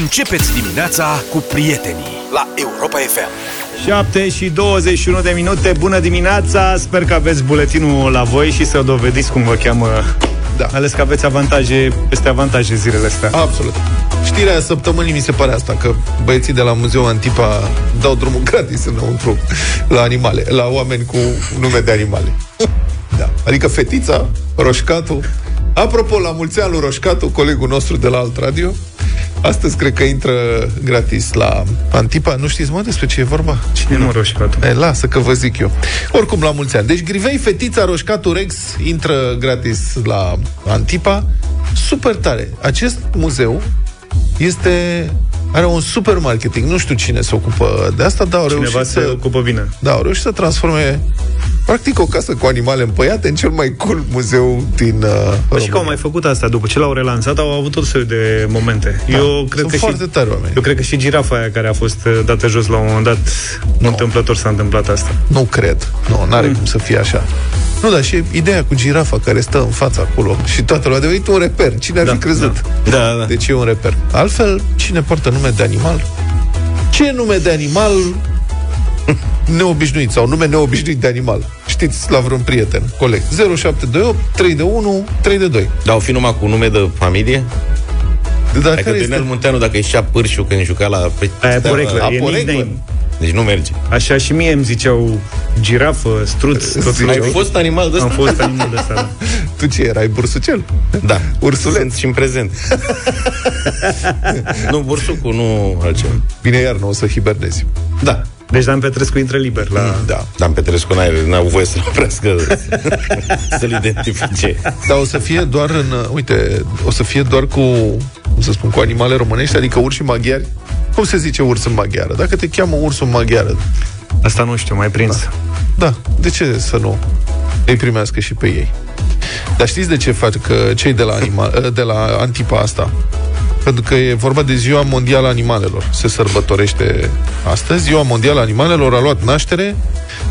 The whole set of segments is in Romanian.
Începeți dimineața cu prietenii la Europa FM. 7 și 21 de minute, bună dimineața Sper că aveți buletinul la voi și să dovediți cum vă cheamă Da. Ales că aveți avantaje peste avantaje zilele astea Absolut. Știrea săptămânii mi se pare asta, că băieții de la Muzeul Antipa dau drumul gratis înăuntru la animale, la oameni cu nume de animale. Da. Adică fetița, roșcatul. Apropo, la mulți ani lui Roșcatu, colegul nostru de la alt radio, astăzi cred că intră gratis la Antipa. Nu știți, mă, despre ce e vorba? Cine mă roșcatul? E, lasă că vă zic eu. Oricum, la mulți ani. Deci, Grivei, fetița Roșcatu Rex intră gratis la Antipa. Super tare. Acest muzeu este are un super marketing. Nu știu cine se ocupă de asta, dar au Cineva reușit se să... ocupă bine Da, au reușit să transforme practic o casă cu animale împăiate în cel mai cool muzeu din uh, Bă, și că au România. mai făcut asta După ce l-au relansat Au avut tot soiul de momente Eu cred Sunt că foarte și, tari oameni. Eu cred că și girafa aia care a fost uh, dată jos la un moment dat Nu. Întâmplător s-a întâmplat asta Nu cred. Nu, n-are Mm. cum să fie așa. Nu, dar și ideea cu girafa care stă în fața acolo și toată lumea a devenit un reper. Cine ar Da, fi crezut? Da, da. Deci e un reper. Altfel, cine poartă nume de animal? Ce nume de animal neobișnuit sau nume neobișnuit de animal? Știți la vreun prieten, coleg. 0728 3 de 1 3 de 2. Dar o fi numai cu nume de familie? Dar Adică care Denel este? Munteanu, dacă ieșea pârșu când juca la... Aia e poreclă, A, e poreclă. Nickname Deci nu merge. Așa și mie îmi ziceau girafă, struț, tot Ziceau. Ai felul. fost animal de Am ăsta? fost animal de ăsta, da. Tu ce erai, bursucel? Da. Ursuleț. Sunt și în prezent. nu, bursucul, nu altceva. Bine, iar nu o să hibernezi. Da. Deci Dan Petrescu intră liber la... Da. Dan Petrescu n-ai, n-a avut voie să-l oprească să-l identifice. Dar o să fie doar în... uh, Uite, o să fie doar cu, cum să spun, cu animale românești, adică urși maghiari. Cum se zice urs în maghiară? Dacă te cheamă urs în maghiară, Asta nu știu, mai prins. da, de ce să nu îi primească și pe ei? Dar știți de ce fac că cei de la, anima, de la Antipa asta? Pentru că e vorba de Ziua Mondială a Animalelor. Se sărbătorește astăzi. Ziua Mondială a Animalelor a luat naștere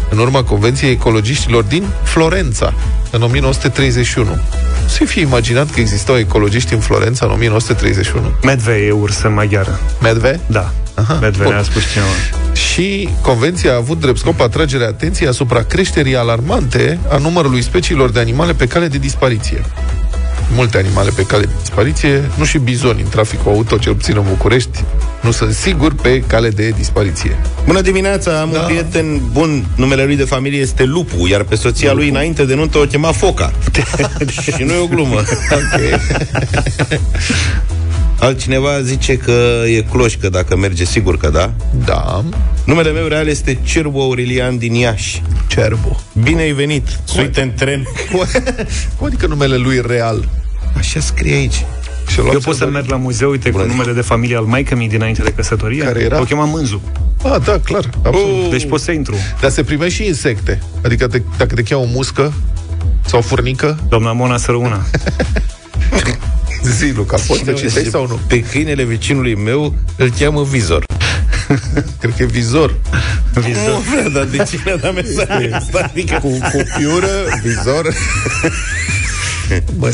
în urma Convenției Ecologiștilor din Florența, în 1931. Se fi imaginat că existau ecologiști în Florența în 1931. Medve e urs în maghiară. Medve? Da. Aha, Medve bun. ne-a spus cineva. Și convenția a avut drept scop atragerea atenției asupra creșterii alarmante a numărului speciilor de animale pe cale de dispariție. Multe animale pe cale de dispariție, nu și bizoni în traficul auto, cel puțin în București, nu sunt sigur pe cale de dispariție. Bună dimineața, am Da. un prieten bun, numele lui de familie este Lupu, iar pe soția lui înainte de nuntă o chema Foca. și nu e o glumă. Ok. Altcineva zice că e cloșcă dacă merge, sigur că da. Da, Numele meu real este Cerbu Aurelian din Iași. cerbo. Bine ai venit, suite în tren. Cum cum adică numele lui real? Așa scrie aici. Și Eu pot să merg la muzeu, uite, cu Bună numele de familie al maică mi dinainte de căsătorie. Care era? O chema Mânzu. Ah, da, clar, absolut. Deci pot să intru. Dar se primește și insecte. Adică te, dacă te cheamă muscă sau furnică, Doamna Mona Sărăuna. zi, Luca, poți să citești sau nu? Pe câinele vecinului meu îl cheamă Vizor. Cred că e vizor. Vizor. Nu, frate, dar de ce mi-a dat mesajul ăsta? Adică... Cu copiură, vizor,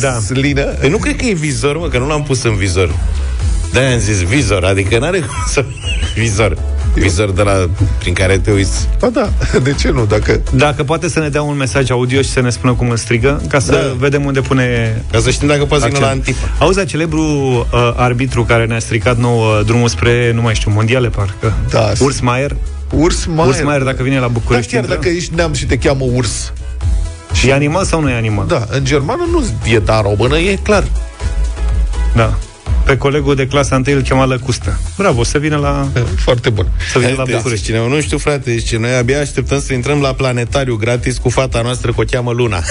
Da. măslină. Păi nu cred că e vizor, mă, că nu l-am pus în vizor. de am zis vizor, adică n-are cum să... Vizor. Vizor de la, prin care te uiți. Ba da, de ce nu? Dacă Dacă poate să ne dea un mesaj audio și să ne spună cum îl strigă, ca să Da. vedem unde pune Ca să știm dacă poți vine accent. la Antipa. Auzi, la celebru uh, arbitru care ne-a stricat nou drumul spre, nu mai știu, mondiale, parcă. Da. Urs Maier. urs mai Urs Maier, dacă vine la Dar București, chiar intră? dacă ești neam și te cheamă urs E animal sau nu e animal? Da, în germană nu e da, în română e clar da. Pe colegul de clasa 1 îl chema Lăcustă. Bravo, să vină la, E Foarte bun să vină la Deci, București. cineva, nu știu, frate, zice, noi abia așteptăm să intrăm la planetariu gratis cu fata noastră, că o cheamă Luna.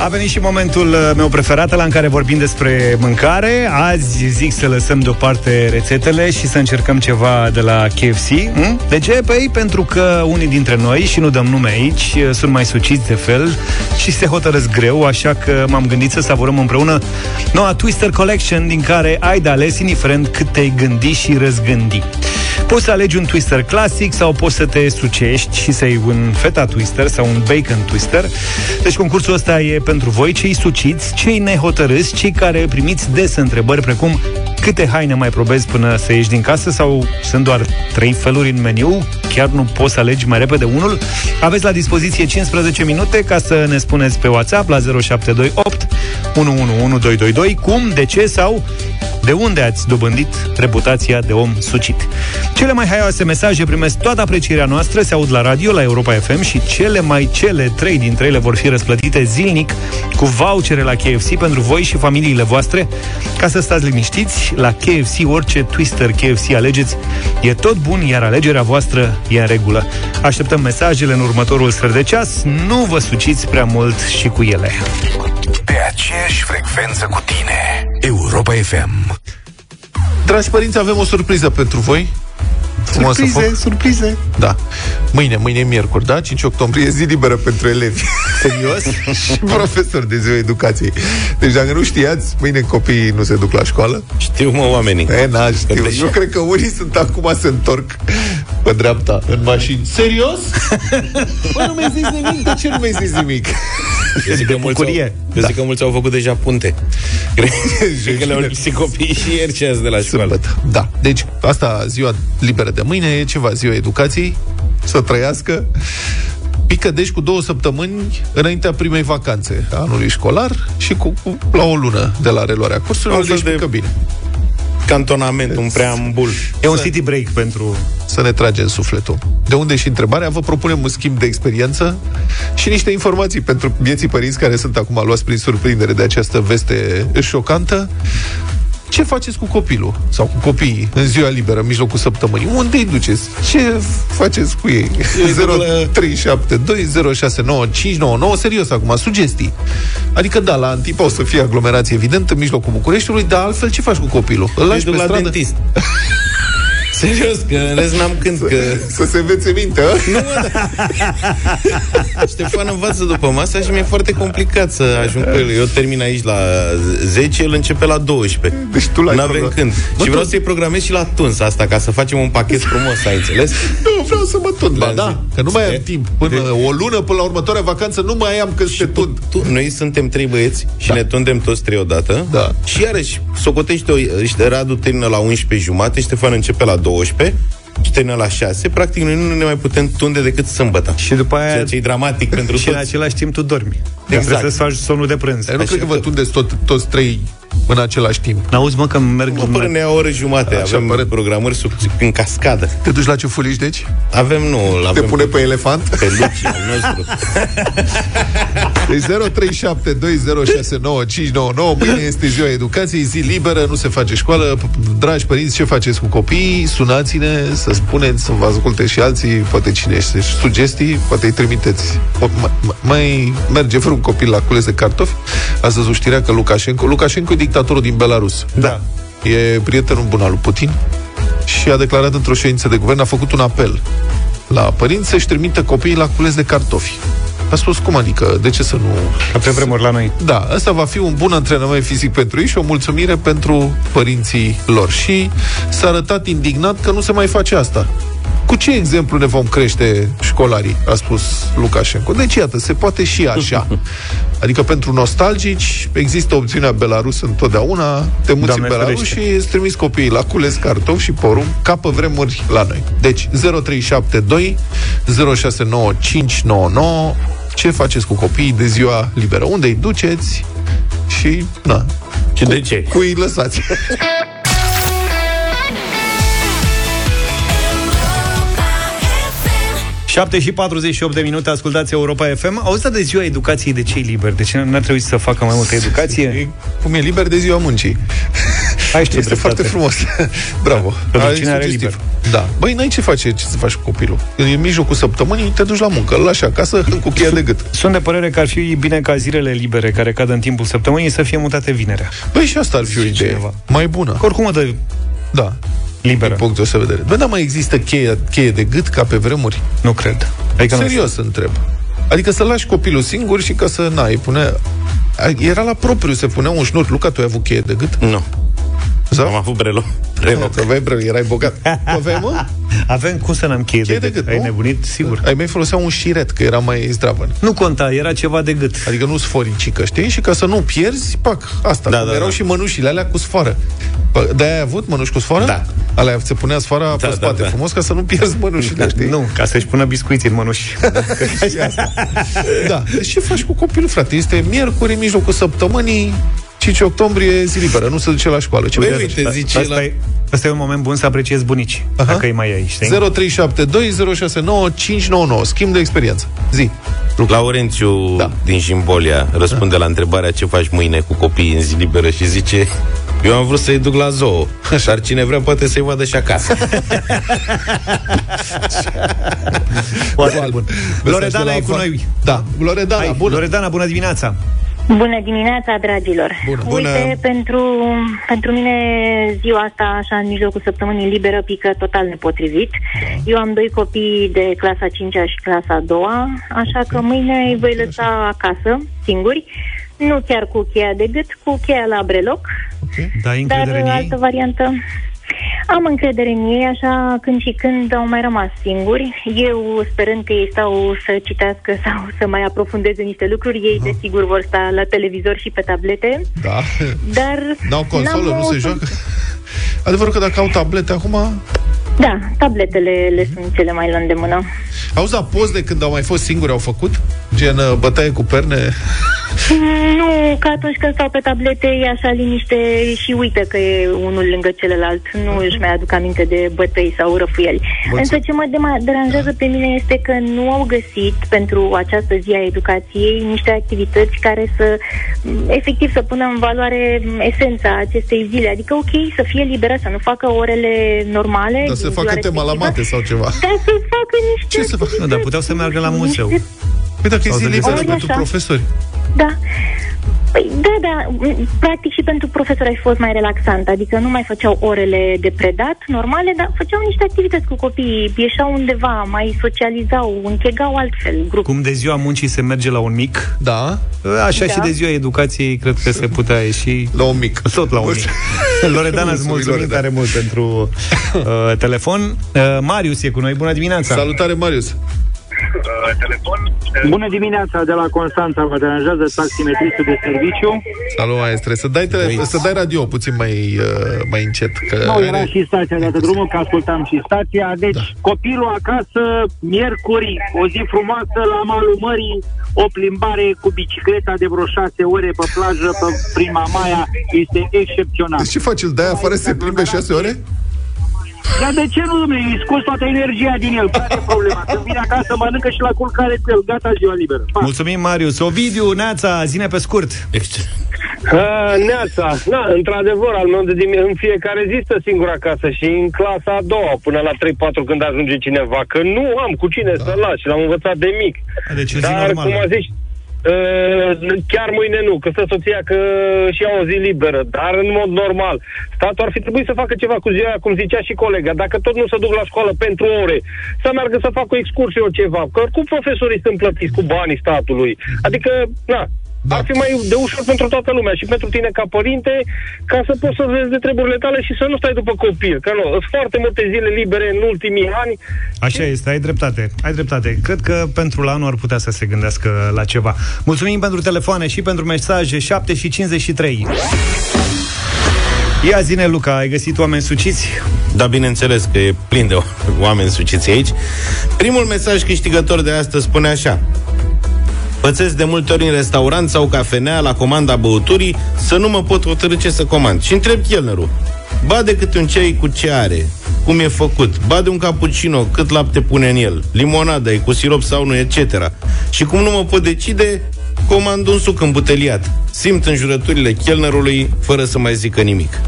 A venit și momentul uh, meu preferat, la în care vorbim despre mâncare. Azi zic să lăsăm deoparte rețetele și să încercăm ceva de la KFC. Hm? De ce? Păi pentru că unii dintre noi, și nu dăm nume aici, uh, sunt mai suciți de fel și se hotărăsc greu, așa că m-am gândit să savurăm împreună noua Twister Collection din care ai de ales indiferent cât te-ai gândi și răzgândi. Poți să alegi un twister clasic sau poți să te sucești și să iei un feta twister sau un bacon twister. Deci concursul ăsta e pentru voi, cei suciți, cei nehotărâți, cei care primiți des întrebări precum câte haine mai probezi până să ieși din casă sau sunt doar trei feluri în meniu, chiar nu poți să alegi mai repede unul. Aveți la dispoziție 15 minute ca să ne spuneți pe WhatsApp la 0728 111222 cum, de ce sau de unde ați dobândit reputația de om sucit. Cele mai haioase mesaje primesc toată aprecierea noastră, se aud la radio, la Europa FM și cele mai cele trei dintre ele vor fi răsplătite zilnic cu vouchere la KFC pentru voi și familiile voastre. Ca să stați liniștiți, la KFC orice twister KFC alegeți e tot bun, iar alegerea voastră e în regulă. Așteptăm mesajele în următorul sfert de ceas, nu vă suciți prea mult și cu ele. Pe aceeași frecvență cu tine Europa FM Dragi părinți, avem o surpriză pentru voi. Frumoasă Surprize, foc. surprize. Da. Mâine, mâine e miercuri, da? 5 octombrie e zi liberă pentru elevi. Serios? și profesori de ziua educației. Deci dacă nu știați, mâine copiii nu se duc la școală. Știu, mă, oamenii. E, na, știu. Deci- Eu cred că unii sunt acum se întorc pe dreapta, în mașini. Serios? Bă, nu mi-ai zis nimic? De ce nu mi-ai zis nimic? Eu zic, că mulți au, bucurie. eu zic că mulți au făcut deja punte. Cred că le-au lipsit copiii și ieri ce azi de la școală. Sâmbătă. Da. Deci, asta, ziua liberă de mâine, e ceva, ziua educației, să trăiască. Pică, deci, cu două săptămâni înaintea primei vacanțe a anului școlar și cu, cu la o lună de la reluarea cursurilor, Un fel deci de- pică bine. Cantonament, un preambul. E un city break pentru... Să ne tragem sufletul. De unde și întrebarea, vă propunem un schimb de experiență și niște informații pentru vieții părinți care sunt acum luați prin surprindere de această veste șocantă. Ce faceți cu copilul sau cu copiii în ziua liberă, în mijlocul săptămânii? Unde îi duceți? Ce faceți cu ei? 0372069599 Serios acum, sugestii. Adică da, la Antipa o să fie aglomerație evident în mijlocul Bucureștiului, dar altfel ce faci cu copilul? Îl Îl lași duc pe la stradă? dentist. Serios, că în rest n-am când, că... Să se învețe minte, a? Nu, mă, da. Ștefan învață după masa și mi-e foarte complicat să ajung pe el. Eu termin aici la 10, el începe la 12. Deci tu l-ai N-avem program- când. Bă, și vreau tu- să-i programez și la tuns asta, ca să facem un pachet frumos, ai înțeles? Nu, vreau să mă tund. Ba, Le-am da, zis. că nu mai am E? timp. Până o lună, până la următoarea vacanță, nu mai am când să te tund. Tu, noi suntem trei băieți și Da. ne tundem toți trei odată. Da. Și iarăși, socotește-o, ăștia, Radu termină la 11 jumate, Ștefan începe la 12 și termină la 6. Practic, noi nu ne mai putem tunde decât sâmbătă. Și după aia... Ceea ce e dramatic pentru și în toți. același timp tu dormi. Exact. Trebuie să faci somnul de prânz. Eu nu Așa cred că vă că- tundeți tot, toți trei în același timp. N-auzi, mă, că merg... Mă, până ne ia o oră jumate. Așa avem pare. programări sub, în cascadă. Te duci la ce fuliș, deci? Avem, nu, Te avem pune pe elefant? pe Luci, al nostru. Deci 0372069599 Mâine este ziua educației, zi liberă, nu se face școală. Dragi părinți, ce faceți cu copiii? Sunați-ne să spuneți, să vă asculte și alții, poate cine este sugestii, poate îi trimiteți. O, mai, mai merge vreun copil la cules de cartofi. Ați văzut știrea că Lukashenko, Lukashenko e dictatorul din Belarus. Da. E prietenul bun al lui Putin și a declarat într-o ședință de guvern, a făcut un apel la părinți să-și trimită copiii la cules de cartofi. A spus, cum adică? De ce să nu... Ca pe vremuri la noi. Da, ăsta va fi un bun antrenament fizic pentru ei și o mulțumire pentru părinții lor. Și s-a arătat indignat că nu se mai face asta. Cu ce exemplu ne vom crește școlarii, a spus Lukashenko. Deci, iată, se poate și așa. Adică pentru nostalgici există opțiunea Belarus întotdeauna, te muți Doamne în Belarus ferește. și îți trimiți copiii la cules cartofi și porumb, ca pe vremuri la noi. Deci, 0372 069599 ce faceți cu copiii de ziua liberă? Unde îi duceți? Și, na, Și de ce? cui îi lăsați? 7 și 48 de minute, ascultați Europa FM. Auzi de ziua educației de cei liberi. De ce n-ar trebui să facă mai multă educație? E- Cum e liber de ziua muncii. Ai știu Este foarte frumos. Bravo. Pentru Ai cine are sugestiv. liber. Da. Băi, n-ai ce face, ce să faci cu copilul. Când e în mijlocul săptămânii, te duci la muncă, îl lași acasă cu cheia de gât. Sunt de părere că ar fi bine ca zilele libere care cad în timpul săptămânii să fie mutate vinerea. Băi, și asta ar fi o Zice idee. cineva. Mai bună. Că oricum o dă Da. liberă. Din punctul ăsta de vedere. Bă, dar mai există cheie, cheie de gât ca pe vremuri? Nu cred. Adică nu Serios întreb. Adică să lași copilul singur și ca să n-ai pune... Era la propriu, se punea un șnur. Luca, tu ai avut cheie de gât? Nu. Da? Am avut brelo. Revoc. Tu aveai brăl, erai bogat. Tu aveai, mă? Avem cum să n-am cheie, Cheie de, de gât. gât, Ai nu? nebunit? Sigur. Ai mei foloseau un șiret, că era mai zdravăn. Nu conta, era ceva de gât. Adică nu sforicică, știi? Și ca să nu pierzi, pac, asta. Da, Da, da, erau da. și mănușile alea cu sfoară. Bă, De-aia ai avut mănuși cu sfoară? Da. Alea se punea sfoara Da, pe da, spate da. frumos ca să nu pierzi mănușile, știi? Nu, ca să-și pună biscuiți în mănuși. Da. Deci ce faci cu copilul, frate? Este miercuri, în mijlocul săptămânii, 5 octombrie, zi liberă, nu se duce la școală. Ce Băi, vrei? uite, zice Asta, la... e, asta e un moment bun să apreciezi bunicii, Aha. dacă îi mai ai, știi? 0372069599 Schimb de experiență. Zi. Laurențiu Da. da. din Jimbolia răspunde la întrebarea ce faci mâine cu copiii în zi liberă și zice eu am vrut să-i duc la zoo, dar cine vrea poate să-i vadă și acasă. Foarte bun. Mesaj Loredana de la e cu Ava. noi. Da. Loredana, Hai, bună. Loredana, bună dimineața! Bună dimineața, dragilor! Bună. Uite, Bună. pentru, pentru mine ziua asta, așa, în mijlocul săptămânii liberă, pică total nepotrivit. Eu am doi copii de clasa 5 și clasa 2 așa că mâine îi voi lăsa acasă, singuri. Nu chiar cu cheia de gât, cu cheia la breloc, Da, ai dar încredere în ei? altă variantă... Am încredere în ei, așa când și când au mai rămas singuri. Eu, sperând că ei stau să citească sau să mai aprofundeze niște lucruri, ei desigur vor sta la televizor și pe tablete. Da. Dar N-au consolă, n-am nu o- se joacă? Adevărul că dacă au tablete acum... Da, tabletele le sunt cele mai la îndemână. Auzi, dar post de când au mai fost singuri au făcut? Gen uh, bătaie cu perne? Mm, Nu, că atunci când stau pe tablete e așa liniște și uită că e unul lângă celălalt. Nu își mai aduc aminte de bătăi sau răfuieli. Însă ce mă dema- deranjează pe mine este că nu au găsit pentru această zi a educației niște activități care să m, efectiv să pună în valoare m, esența acestei zile. Adică ok, să fie liberă, să nu facă orele normale. Dar să din facă ziua tema la respectivă, mate sau ceva. Dar să facă niște Ce să facă? Nu, dar puteau să meargă la muzeu. Niște Păi dacă e Sau zi să liberă Ori pentru așa. profesori. Da. Păi, da, da, m, practic și pentru profesori a fost mai relaxant, adică nu mai făceau orele de predat normale, dar făceau niște activități cu copiii, ieșeau undeva, mai socializau, închegau altfel grup. Cum de ziua muncii se merge la un mic, Da, așa Da. și de ziua educației cred că se putea ieși la un mic. tot la un mic. Loredana, îți Mulțumim, mulțumim Loredana. tare mult pentru uh, telefon. Uh, Marius e cu noi, bună dimineața! Salutare, Marius. Bună dimineața de la Constanța, vă deranjează taximetristul de serviciu. Salut, maestre. Să dai, tele... să dai radio puțin mai, uh, mai încet. Că Nu, are- era și stația de atât drumul, că ascultam și stația. Deci, da. copilul acasă, miercuri, o zi frumoasă la malul mării, o plimbare cu bicicleta de vreo șase ore pe plajă, pe prima maia, este excepțional. Deci ce faci? Îl dai afară să se plimbe șase ore? Dar de ce nu, domnule? Îi scos toată energia din el. Care e problema? Când vine acasă, mănâncă și la culcare cu el. Gata, ziua liberă. Pa. Mulțumim, Marius. Ovidiu, Neața, zine pe scurt. Exce- Uh, neața, da, într-adevăr, al meu de dimine- în fiecare zi stă singur acasă și în clasa a doua, până la 3-4 când ajunge cineva, că nu am cu cine da. să las și l-am învățat de mic. Deci o zi Dar, normală. cum a zis, uh, chiar mâine nu, că stă soția că și ia o zi liberă, dar în mod normal. Statul ar fi trebuit să facă ceva cu ziua, cum zicea și colega, dacă tot nu se duc la școală pentru ore, să meargă să facă o excursie o ceva, că oricum profesorii sunt plătiți cu banii statului. Adică, na, Da. ar fi mai de ușor pentru toată lumea și pentru tine ca părinte, ca să poți să vezi de treburile tale și să nu stai după copil. Că nu, sunt foarte multe zile libere în ultimii ani. Așa este, ai dreptate. Ai dreptate. Cred că pentru la anul ar putea să se gândească la ceva. Mulțumim pentru telefoane și pentru mesaje 7 și 53. Ia zine, Luca, ai găsit oameni suciți? Da, bineînțeles că e plin de o- oameni suciți aici. Primul mesaj câștigător de astăzi spune așa. Pățesc de multe ori în restaurant sau cafenea la comanda băuturii să nu mă pot hotărâ ce să comand. Și întreb chelnerul. Ba de câte un ceai cu ce are, cum e făcut, ba de un cappuccino, cât lapte pune în el, limonada, e cu sirop sau nu, etc. Și cum nu mă pot decide, comand un suc îmbuteliat. Simt înjurăturile chelnerului fără să mai zică nimic.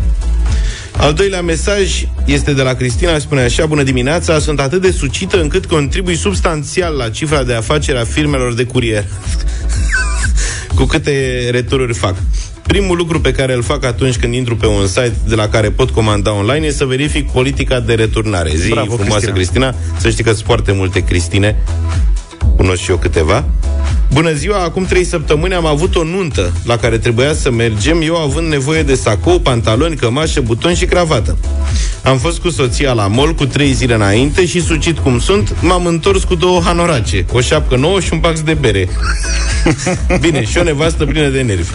Al doilea mesaj este de la Cristina, spune așa, bună dimineața, sunt atât de sucită încât contribui substanțial la cifra de afacere a firmelor de curier. Cu câte retururi fac. Primul lucru pe care îl fac atunci când intru pe un site de la care pot comanda online e să verific politica de returnare. Zi Bravo, frumoasă, Cristina. Cristina. Să știi că sunt foarte multe Cristine. Cunosc și eu câteva. Bună ziua, acum trei săptămâni am avut o nuntă la care trebuia să mergem, eu având nevoie de sacou, pantaloni, cămașă, buton și cravată. Am fost cu soția la mol cu trei zile înainte și sucit cum sunt, m-am întors cu două hanorace, o șapcă nouă și un pax de bere. Bine, și o nevastă plină de nervi.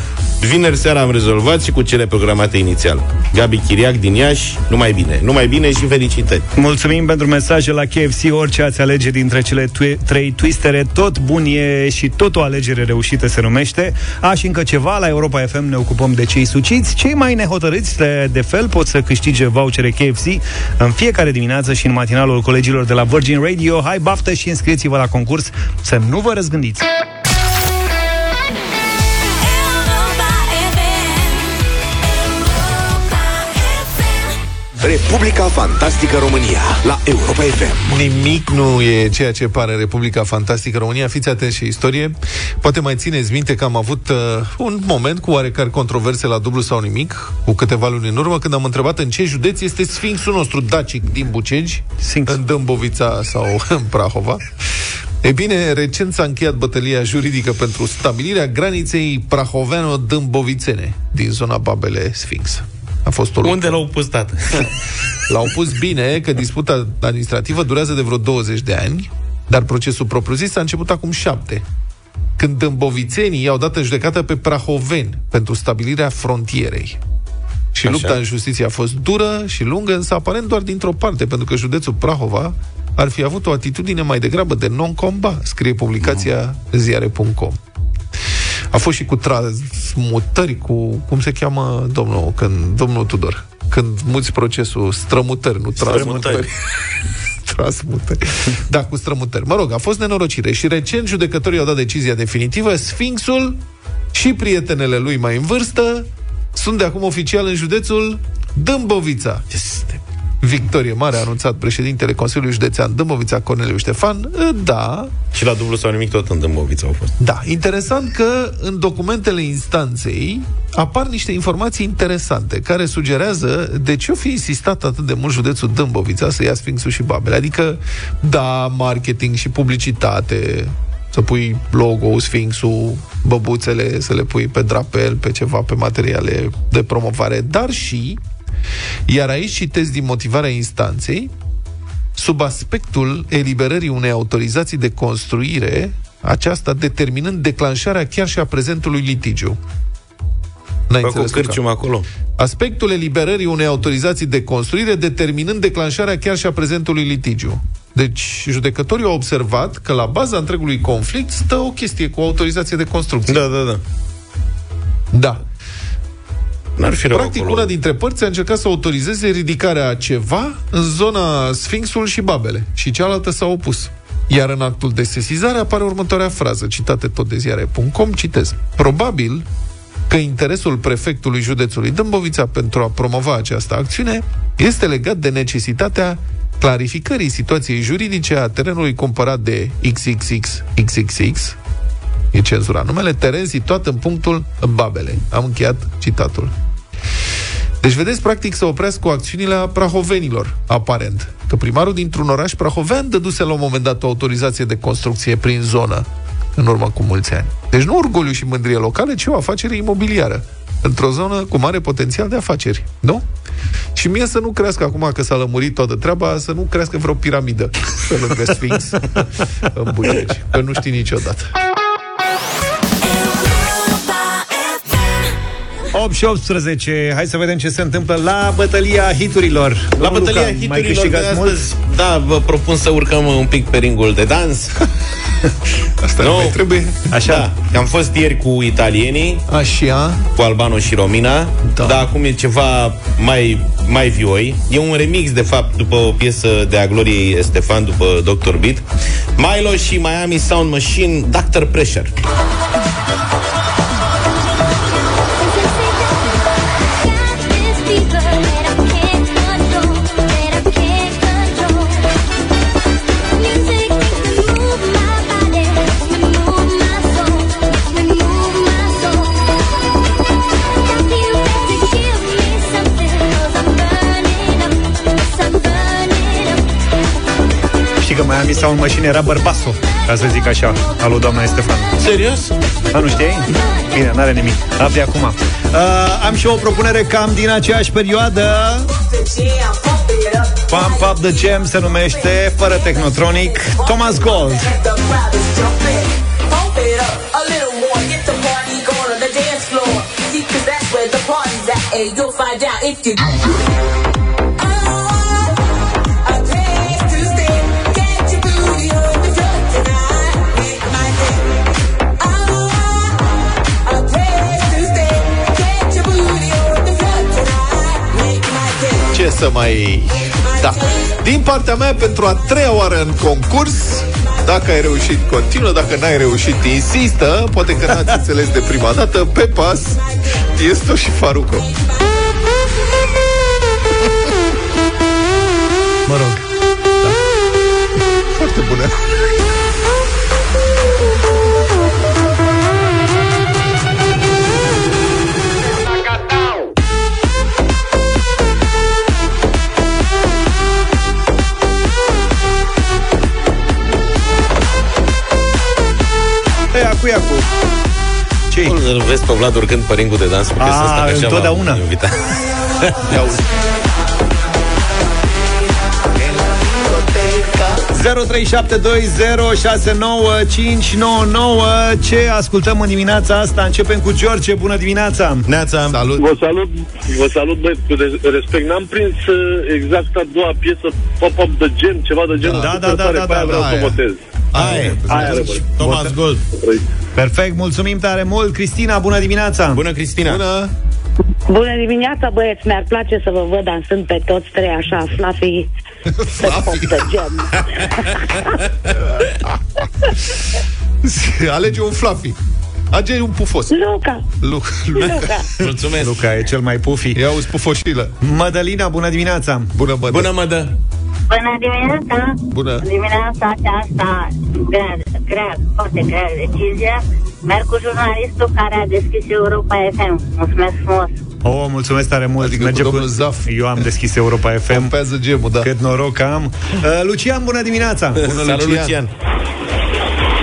Vineri seara am rezolvat și cu cele programate inițial. Gabi Chiriac din Iași, numai bine. Numai bine și felicitări. Mulțumim pentru mesaje la KFC, orice ați alege dintre cele twi- trei twistere, tot bun e și tot o alegere reușită se numește. A, și încă ceva, la Europa FM ne ocupăm de cei suciți. Cei mai nehotărâți de, de fel pot să câștige vouchere KFC în fiecare dimineață și în matinalul colegilor de la Virgin Radio. Hai, baftă și înscrieți-vă la concurs să nu vă răzgândiți. Republica Fantastică România la Europa FM. Nimic nu e ceea ce pare Republica Fantastică România. Fiți atenți și istorie. Poate mai țineți minte că am avut uh, un moment cu oarecare controverse la dublu sau nimic, cu câteva luni în urmă, când am întrebat în ce județ este Sfinxul nostru dacic din Bucegi, Sfinx. în Dâmbovița sau în Prahova. E bine, recent s-a încheiat bătălia juridică pentru stabilirea graniței prahoveano-dâmbovicene din zona Babele Sfinx. A fost o luptă. Unde l-au pus, tată? L-au pus bine că disputa administrativă durează de vreo 20 de ani, dar procesul propriu-zis a început acum șapte, când dâmbovițenii i-au dat în judecată pe prahoveni pentru stabilirea frontierei. Și Așa. lupta în justiție a fost dură și lungă, însă aparent doar dintr-o parte, pentru că județul Prahova ar fi avut o atitudine mai degrabă de non-comba, scrie publicația ziare.com. A fost și cu transmutări, cu, cum se cheamă domnul, când, domnul Tudor, când muți procesul, strămutări, nu transmutări. Strămutări. transmutări. Da, cu strămutări. Mă rog, a fost nenorocire și recent judecătorii au dat decizia definitivă. Sfinxul și prietenele lui mai în vârstă sunt de acum oficial în județul Dâmbovița. Este Victorie mare a anunțat președintele Consiliului Județean Dâmbovița, Corneliu Ștefan. Da, Și la dublu sau nimic tot în Dâmbovița au fost. da, interesant că în documentele instanței apar niște informații interesante care sugerează de ce o fi insistat atât de mult județul Dâmbovița să ia Sfinxul și Babele. Adică, da, marketing și publicitate, să pui logo Sfinxul, băbuțele, să le pui pe drapel, pe ceva, pe materiale de promovare, dar și, iar aici citesc din motivarea instanței, sub aspectul eliberării unei autorizații de construire, aceasta determinând declanșarea chiar și a prezentului litigiu. N-ai Fac o înțeles, Luca? cârciumă acolo. Aspectul eliberării unei autorizații de construire determinând declanșarea chiar și a prezentului litigiu. Deci, judecătorii au observat că la baza întregului conflict stă o chestie cu autorizație de construcție. Da, da, da. da. N-ar fi rău Practic, acolo. una dintre părți a încercat să autorizeze ridicarea a ceva în zona Sfinxul și Babele și cealaltă s-a opus. Iar în actul de sesizare apare următoarea frază, citate tot de ziare.com, citez. Probabil că interesul prefectului județului Dâmbovița pentru a promova această acțiune este legat de necesitatea clarificării situației juridice a terenului cumpărat de XXXXXX, e cenzura numele, teren situat în punctul Babele. Am încheiat citatul. Deci, vedeți, practic, să oprească acțiunile a prahovenilor, aparent. Că primarul dintr-un oraș prahovean dăduse la un moment dat o autorizație de construcție prin zonă, în urmă cu mulți ani. Deci nu orgoliu și mândrie locale, ci o afacere imobiliară într-o zonă cu mare potențial de afaceri, nu? Și mie să nu crească acum că s-a lămurit toată treaba, să nu crească vreo piramidă pe lângă Sphinx în Bucegi, că nu știi niciodată. 8 și 18. Hai să vedem ce se întâmplă la bătălia hiturilor. La Domnul bătălia Luca, mai hiturilor de câștigați mult? astăzi, da, vă propun să urcăm un pic pe ringul de dans. Asta Nu. nu mai trebuie. Așa. Da. Am fost ieri cu italienii, Așa. cu Albano și Romina, Da. da. dar acum e ceva mai, mai vioi. E un remix, de fapt, după o piesă de a Gloriei Estefan, după Dr. Beat. Milo și Miami Sound Machine, Dr. Pressure. Sau în mașină era bărbasul, ca să zic așa, alu doamna Estefan. Serios? A, nu știai? Bine, n-are nimic. Afli acum. Uh, am și o propunere cam din aceeași perioadă. Pump Up The Jam se numește, fără Technotronic, Thomas Gold. you'll find out if you să mai... Da. Din partea mea, pentru a treia oară în concurs, dacă ai reușit, continuă. Dacă n-ai reușit, insistă. Poate că n-ați înțeles de prima dată. Pe pas, este și Faruco. Mă rog. Da. Foarte bună. Cu, ia cu. ce Îl vezi pe Vlad urcând pe ringul de dans cu piesa asta. A, întotdeauna. Ia uzi. 0372069599 Ce ascultăm în dimineața asta? Începem cu George, bună dimineața Neața Salut Vă salut, vă salut băieți, cu respect. N-am prins uh, exact a doua piesă, pop-up de gen, ceva de genul. Da, super da, da, tare, da, pe aia da, vreau da, să aia. votez. Aia, Aia rămân. Thomas Gold. Perfect, mulțumim tare mult. Cristina, bună dimineața. Bună, Cristina. Bună. Bună dimineața, băieți! Mi-ar place să vă văd dansând pe toți trei așa, fluffy, pe pop de gen. Alege un fluffy. Alege un pufos. Luca! Luc, Luca! Mulțumesc. Luca e cel mai pufi. Ia uzi pufoșilă Mădălina, bună dimineața. Bună, bă, Bună, mă dă Bună dimineața! Bună Dimineața aceasta, grea, grea, foarte grea decizie. Merg cu jurnalistul care a deschis Europa FM. Mulțumesc frumos! Oh, mulțumesc tare mult Adică Merge cu domnul Zaf. Eu am deschis Europa FM Pompează gemul, da Cât noroc am uh, Lucian, bună dimineața Bună, Salut, Lucian. Lucian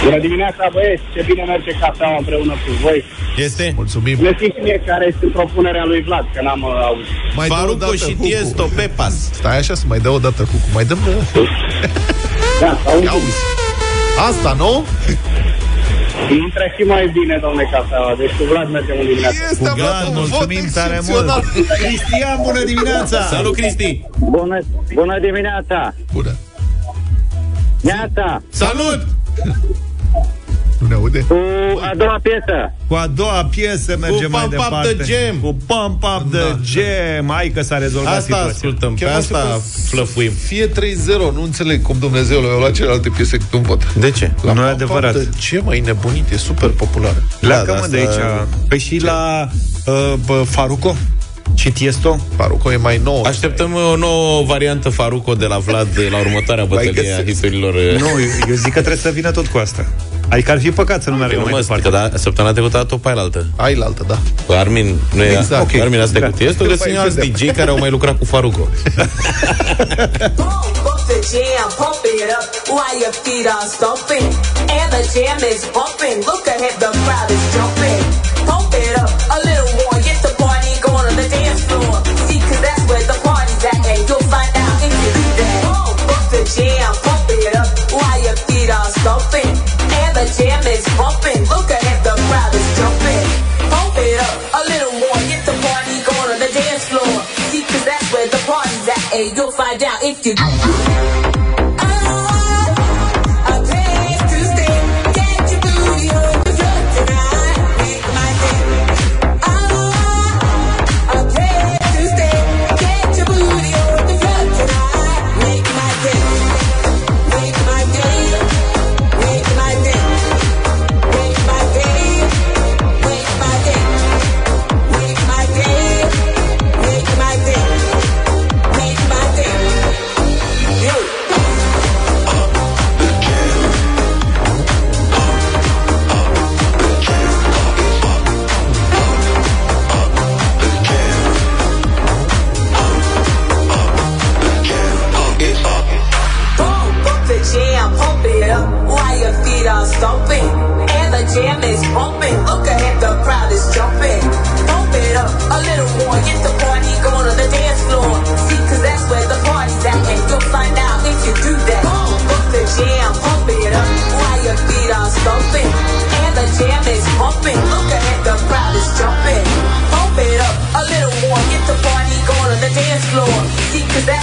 Bună dimineața, băieți! Ce bine merge cafeaua împreună cu voi. Este Mulțumim Lăsiți mie care este propunerea lui Vlad, că n-am uh, auzit. mai dă o Faruco dată și Hucu. Tiesto pe pas Stai așa să mai dă o dată cu Mai dăm Da, Ia auzi Asta, nu? Intră și mai bine, domnule cafeaua. Deci cu Vlad mergem în dimineață. Este, Cu bă, gard, un mulțumim vot tare excepțional. mult Cristian, bună dimineața Salut, Cristi Bună, bună dimineața! Bună Neața! Salut Nu ne aude? Cu a doua piesă. Cu a doua piesă mergem Cu mai Pump Up departe the Jam. Cu Pump Up the Da. Jam Hai că s-a rezolvat Asta situația ascultăm, pe Chiar asta vreau să flăfuim Fie 3-0, nu înțeleg cum Dumnezeu le-a luat celelalte piese cât un vot. De ce? Nu e Papa adevărat. De ce mai nebunit? E super populară. Pleacă Da, mă da, de asta- aici Păi și la uh, bă, Faruco și Tiesto Faruco e mai nouă. Așteptăm o nouă variantă Faruco de la Vlad la următoarea Mai bătălie a găsesc. hiturilor. Nu, eu zic că trebuie să vină tot cu asta Adică ar fi păcat să nu meargă Nu mai mă, departe că da, săptămâna trecută a dat-o pe aia la altă. Ai la altă, da. Cu Armin, nu e Exact. ok. Armin asta Da. da. cu Tiesto, Mai găsim alți vedem. DJ care au mai lucrat cu Faruco. Pump up the jam, pump it up while your feet are stomping. And the jam is bumping. Look ahead, the crowd is jumping. Pump it up a little more, get the party going on the dance floor. See, cause that's where the party's at, and you'll find out if you do that. Pump up the jam, pump it up while your feet are stomping. Jam is bumping. Look ahead, the crowd is jumping. Pump it up a little more, get the party going on the dance floor. See, cause that's where the party's at, and you'll find out if you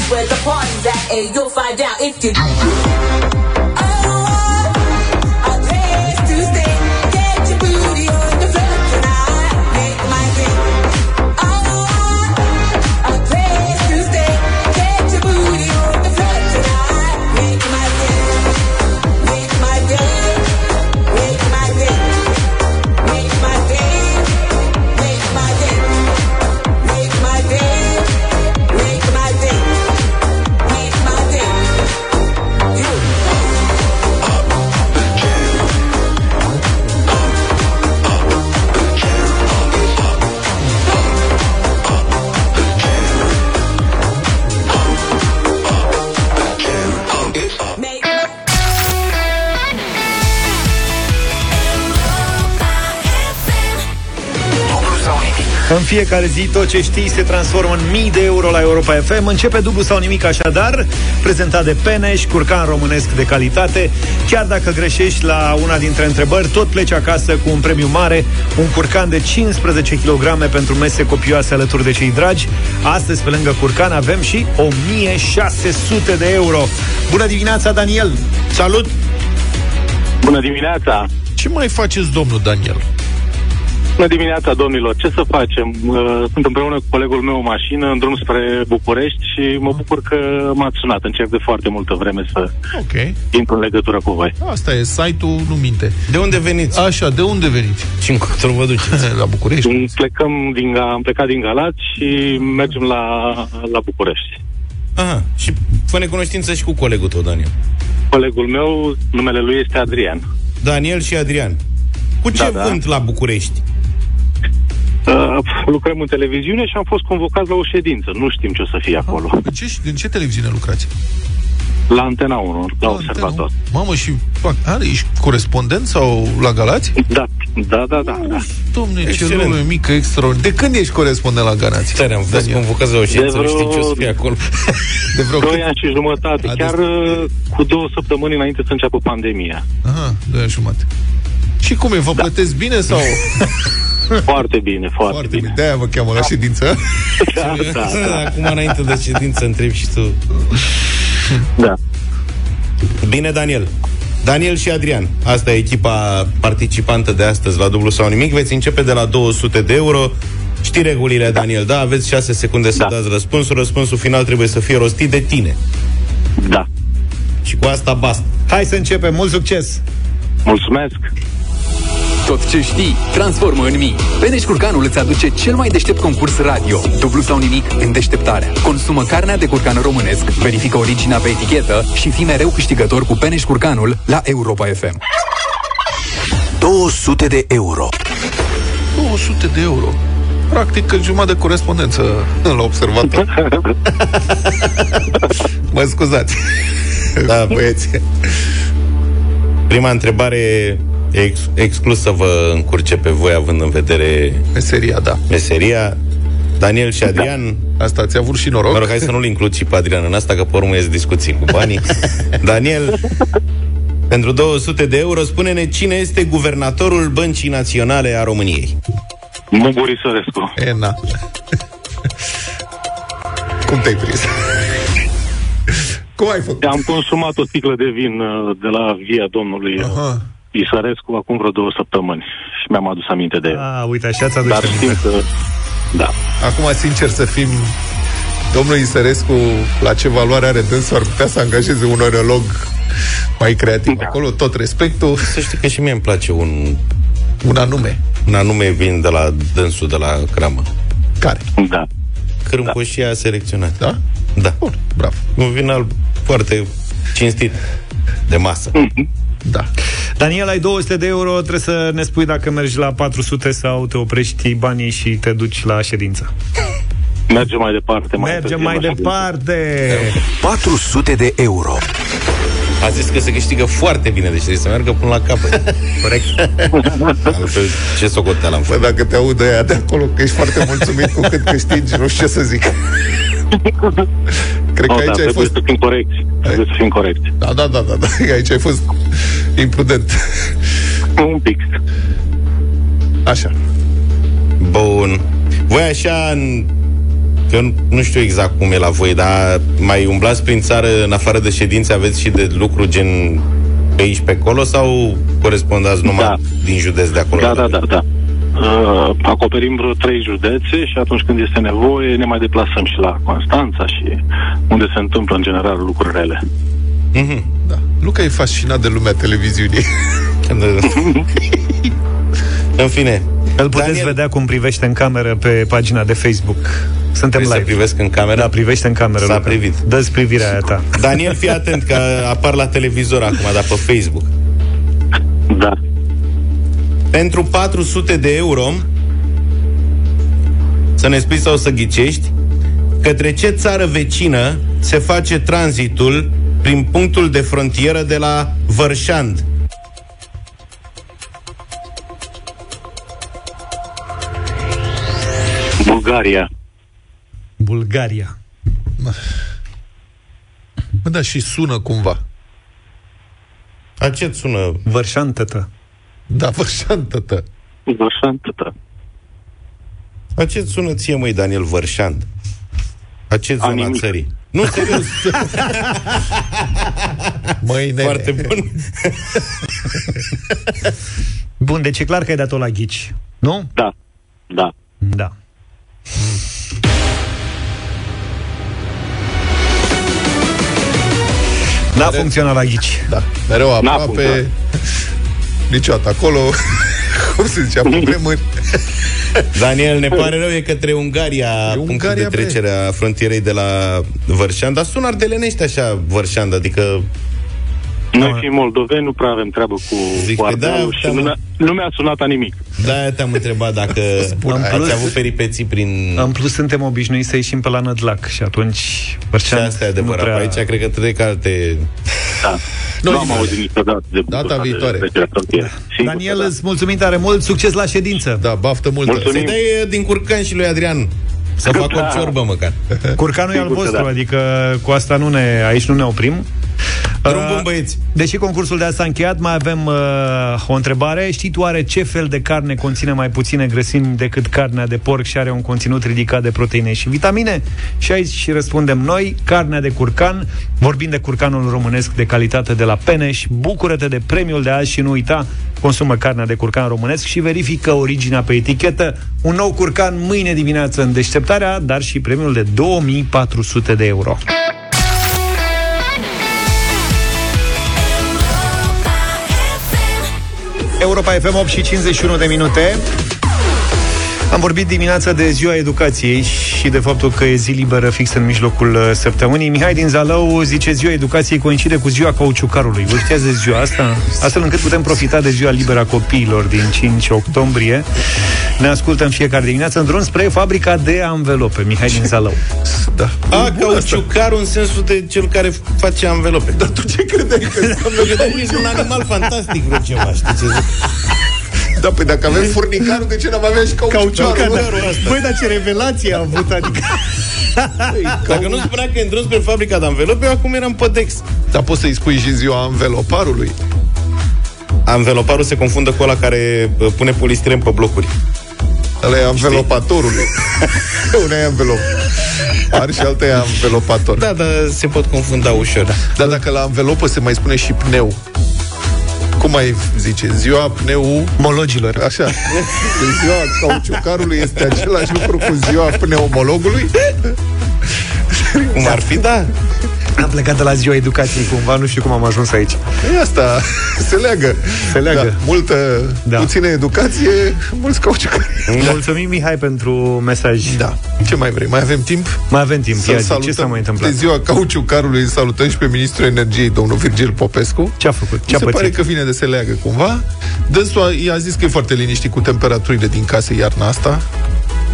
where the party's at, and you'll find out if you fiecare zi, tot ce știi se transformă în mii de euro la Europa FM. Începe dublu sau nimic așadar, prezentat de Peneș, curcan românesc de calitate. Chiar dacă greșești la una dintre întrebări, tot pleci acasă cu un premiu mare, un curcan de 15 kg pentru mese copioase alături de cei dragi. Astăzi, pe lângă curcan, avem și 1600 de euro. Bună dimineața, Daniel! Salut! Bună dimineața! Ce mai faceți, domnul Daniel? Bună dimineața, domnilor! Ce să facem? Uh, Sunt împreună cu colegul meu în mașină, în drum spre București și mă bucur că m-ați sunat. Încerc de foarte multă vreme să Ok. intru în legătură cu voi. Asta e, site-ul nu minte. De unde veniți? Așa, de unde veniți? Și încotro vă duceți? La București? Plecăm din, Ga- am plecat din Galați și mergem la, la București. Aha, și fă cunoștință și cu colegul tău, Daniel. Colegul meu, numele lui este Adrian. Daniel și Adrian. Cu ce Da, da. vânt la București? Uh, lucrăm în televiziune și am fost convocați la o ședință. Nu știm ce o să fie acolo. În ce, în ce televiziune lucrați? La Antena 1, la observator. Mamă, și fac, are, ești corespondent sau la Galați? Da, da, da, da. da. Domne, ce Excelent. lume mică, extraordinar. De când ești corespondent la Galați? Tare, am fost Daniel? convocați la o ședință, De nu vreo- știi ce o să fie acolo. De vreo Doi cât? ani și jumătate, A, chiar uh, cu două săptămâni înainte să înceapă pandemia. Aha, doi ani și jumătate. Și cum e, vă Da. plătesc bine sau? Foarte bine, foarte, Foarte bine. bine. De-aia vă cheamă la ședință. Da, da, da. Acum, înainte de ședință, întreb și tu. da. Bine, Daniel. Daniel și Adrian. Asta e echipa participantă de astăzi la dublu sau nimic. Veți începe de la 200 de euro. Știi regulile, Daniel, da? Aveți 6 secunde să Da. dați răspunsul. Răspunsul final trebuie să fie rostit de tine. da. Și cu asta basta. Hai să începem, mult succes! Mulțumesc! Tot ce știi, transformă în mii. Peneș Curcanul îți aduce cel mai deștept concurs radio. Dublu sau nimic în deșteptarea. Consumă carnea de curcan românesc, verifică originea pe etichetă și fii mereu câștigător cu Peneș Curcanul la Europa FM. 200 de euro. 200 de euro. Practic, jumătate de corespondență la observator. mă scuzați. Da, băieți. Prima întrebare e ex- exclus să vă încurce pe voi, având în vedere Meseria, da. meseria. Daniel și Adrian, Asta ți-a avut și noroc. Mă rog, hai să nu-l includ și pe Adrian în asta, că pe urmă ies discuții cu banii. Daniel, pentru 200 de euro, spune-ne cine este guvernatorul Băncii Naționale a României. Muguri Sărescu. E, na. Cum te-ai prins? Cum ai făcut? Am consumat o sticlă de vin uh, de la via domnului uh, Aha. Isărescu acum vreo două săptămâni și mi-am adus aminte de el. A, uite, așa ți-a dus Dar știm că... Da. Acum, sincer să fim, domnul Isărescu, la ce valoare are dânsul, ar putea să angajeze un orolog mai creativ. Da. Acolo tot respectul, Să știi că și mie îmi place un, un anume. un anume vin de la dânsul, de la cramă. Care? Da. Cârmcoșia selecționat. Da? Da. Bun, bravo. Un vin alb foarte cinstit, de masă. Da. Daniel, ai 200 de euro, trebuie să ne spui dacă mergi la 400 sau te oprești banii și te duci la ședință. Mergem mai departe. Mai Mergem târziu mai la ședință. departe! 400 de euro. A zis că se câștigă foarte bine, deci trebuie să meargă până la capăt. Corect. Altfel, ce socoteală am Bă, făcut? dacă te aud aia de acolo că ești foarte mulțumit cu cât câștigi, nu știu ce să zic. Cred că Oh, da, aici ai trebuie fost... să fim corecți. Trebuie să fim corecți. Da, da, da, da, da. Aici ai fost imprudent. Un pic. Așa. Bun. Voi așa, în... eu nu- nu știu exact cum e la voi, dar mai umblați prin țară, în afară de ședințe, aveți și de lucru gen pe aici, pe acolo, sau corespondați numai Da. din județ de acolo? Da, da, da, da. Uh, acoperim vreo trei județe și atunci când este nevoie ne mai deplasăm și la Constanța și unde se întâmplă în general lucruri rele. Mhm. Da. Luca e fascinat de lumea televiziunii. Când- în fine. Îl puteți Daniel, vedea cum privește în cameră pe pagina de Facebook. Suntem Trebuie să live. privesc în cameră? Da, privește în cameră. S-a Luca. privit. Dă-ți privirea aia ta. Daniel, fii atent că apar la televizor acum, dar pe Facebook. Da. Pentru 400 de euro, să ne spui sau să ghicești, către ce țară vecină se face tranzitul prin punctul de frontieră de la Vărșand? Bulgaria. Bulgaria. Bă, da, și sună cumva. A ce sună? Vărșantătă. Da, vărșantătă. Vărșantătă. A ce sună ție, măi, Daniel Vărșand? A ce zona nimic. țării? Nu, serios. Măi, nene. Foarte bun. Bun, deci e clar că ai dat-o la ghici. Nu? Da. Da. Da. N-a funcționat la ghici. Da, mereu N-a aproape. Funcționat. Niciodată acolo. Cum se zicea, pe vremuri. Daniel, ne pare rău, e către Ungaria, E punctul Ungaria, de trecere a frontierei de la Vărșand, dar sună ardelenește așa Vărșand, adică Noi fiind moldoveni nu prea avem treabă cu, Zic cu că da, Ardealul și te-am- nu mi-a, nu mi-a sunat a nimic. de-aia te-am întrebat dacă În ați plus- avut peripeții prin... În plus, suntem obișnuiți să ieșim pe la Nădlac și atunci... Și Vărșand asta e nu adevărat. prea- Aici cred că trec ca alte... Da. Nu, Nu, am nimic. auzit niciodată de Data bucata viitoare. De trecerea frontierei. Sigur Daniel, că da. îți mulțumim tare mult, succes la ședință. Da, baftă multă. Mulțumim. Să dai din curcan și lui Adrian să facă o Da. ciorbă măcar. Curcanul e al Sigur că vostru, da. adică cu asta nu ne, aici nu ne oprim. Drum Uh, bun, băieți! Deși concursul de azi s-a încheiat, mai avem uh, o întrebare. Știi tu oare ce fel de carne conține mai puține grăsimi decât carnea de porc și are un conținut ridicat de proteine și vitamine? Și aici și răspundem noi, carnea de curcan, vorbind de curcanul românesc de calitate de la Peneș, bucură-te de premiul de azi și nu uita, consumă carnea de curcan românesc și verifică originea pe etichetă. Un nou curcan mâine dimineață în deșteptarea, dar și premiul de 2400 de euro. Europa FM 8 și 51 de minute. Am vorbit dimineața de ziua educației și de faptul că e zi liberă fix în mijlocul uh, săptămânii. Mihai din Zalău zice ziua educației coincide cu ziua cauciucarului. Vă știați de ziua asta? Astfel încât putem profita de ziua liberă a copiilor din 5 octombrie. Ne ascultă în fiecare dimineață în drum spre fabrica de anvelope. Mihai din Zalău. Da. A, cauciucarul în sensul de cel care face anvelope. Dar Tu ce credeai că eu credeam că e un animal fantastic vreo ceva, știi ce zic? Da, păi dacă avem furnicarul, de ce n-am avea și cauciucarul? Cauciucarul ăsta. Băi, dar ce revelație a avut, adică... Dacă nu spunea că e în drum spre fabrica de anvelope, eu acum eram pe Dex. Dar poți să-i spui și ziua anveloparului. Anveloparul se confundă cu ăla care uh, pune polistiren pe blocuri. Ăla e anvelopatorului. Una e anvelop. Are și alta e anvelopator. Da, dar se pot confunda ușor. Da. Dar dacă la anvelopă se mai spune și pneu, cum mai zice? Ziua pneu... Mologilor. Așa. Deci ziua cauciucarului este același lucru cu ziua pneumologului? Cum ar fi, da. Am plecat de la ziua educației cumva, nu știu cum am ajuns aici. E asta, se leagă. Se leagă. Da, multă, Da. da. puțină educație, mulți cauciucari. Mulțumim, Mihai, pentru mesaj. Da. Ce mai vrei? Mai avem timp? Mai avem timp. Să Ia zi, ce s-a mai întâmplat? De ziua cauciucarului îl salutăm și pe ministrul energiei, domnul Virgil Popescu. Ce a făcut? Ce Mi a se pățit? pare că vine de se leagă cumva. Dânsul a- i-a zis că e foarte liniștit cu temperaturile din case iarna asta.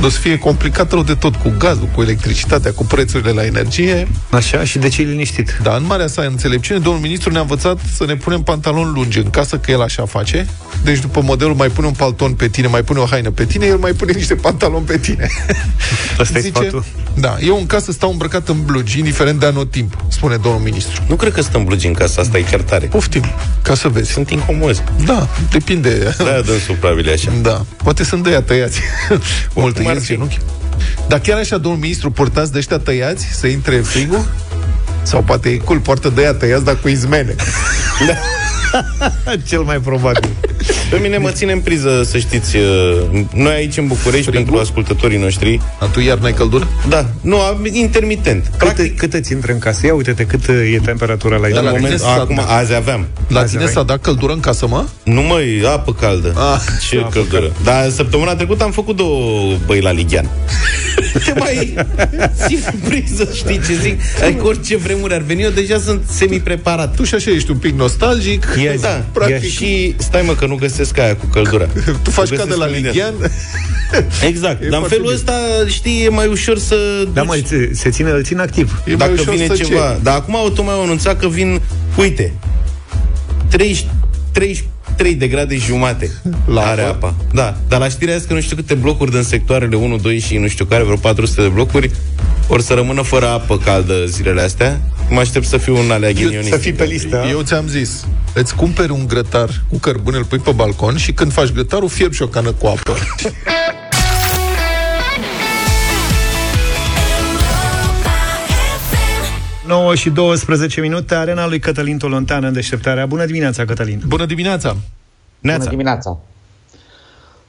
O să fie complicat rău de tot cu gazul, cu electricitatea, cu prețurile la energie. Așa, și de ce e liniștit? Da, în marea sa înțelepciune, domnul ministru ne-a învățat să ne punem pantaloni lungi în casă, că el așa face. Deci după modelul mai pune un palton pe tine, mai pune o haină pe tine, el mai pune niște pantaloni pe tine. Asta e sfatul? Da, eu în casă stau îmbrăcat în blugi, indiferent de anotimp, spune domnul ministru. Nu cred că stăm blugi în casa asta, e chiar tare. Poftim, ca să vezi. Sunt incomozi. Da, depinde. Da, dăm supravile așa. Da, poate sunt de ea tăiați. Mult ar în fi. genunchi. Dar chiar așa, domnul ministru, purtați de ăștia tăiați să intre frigul? Sau poate e cool, poartă de ea tăiați, dar cu izmene. Cel mai probabil. Pe mine mă ține în priză, să știți, uh, noi aici în București, pentru ascultătorii noștri... A, tu iar n-ai căldură? Da, nu, am- intermitent. Cât, cât îți intră în casă? Ia uite-te cât e temperatura la În ea. moment, acum, azi aveam. La Azi tine aveai? s-a dat căldură în casă, mă? Nu măi, apă caldă. Ah, Ce apă căldură. Dar săptămâna trecută am făcut două băi la Ligian. Te mai țin în priză, știi ce zic? Adică orice vremuri ar veni, eu deja sunt semi-preparat. Tu și așa ești un pic nostalgic. Ia zi. Da, Practic. și stai mă că nu găsesc aia cu căldura. Tu faci O ca de găsesc la imediat. Ligian. Exact, E dar în foarte felul bine. ăsta, știi, e mai ușor să Da, duci- mă, se, se ține, îl țin activ. E mai Dacă ușor vine să ceva. ce? Dar acum tocmai au anunțat că vin, uite, 30, 33 de grade jumate La are apă? apa. Da, dar la știrea asta că nu știu câte blocuri din sectoarele 1, 2 și nu știu care, vreo 400 de blocuri, or să rămână fără apă caldă zilele astea. Mă aștept să fiu un alea ghinionist. Să fii pe listă. Eu ți-am zis, îți cumperi un grătar cu cărbune, îl pui pe balcon și când faci grătarul, fierbi și o cană cu apă. 9 și 12 minute, arena lui Cătălin Tolontan în deșteptarea. Bună dimineața, Cătălin! Bună dimineața! Bună Neața. dimineața!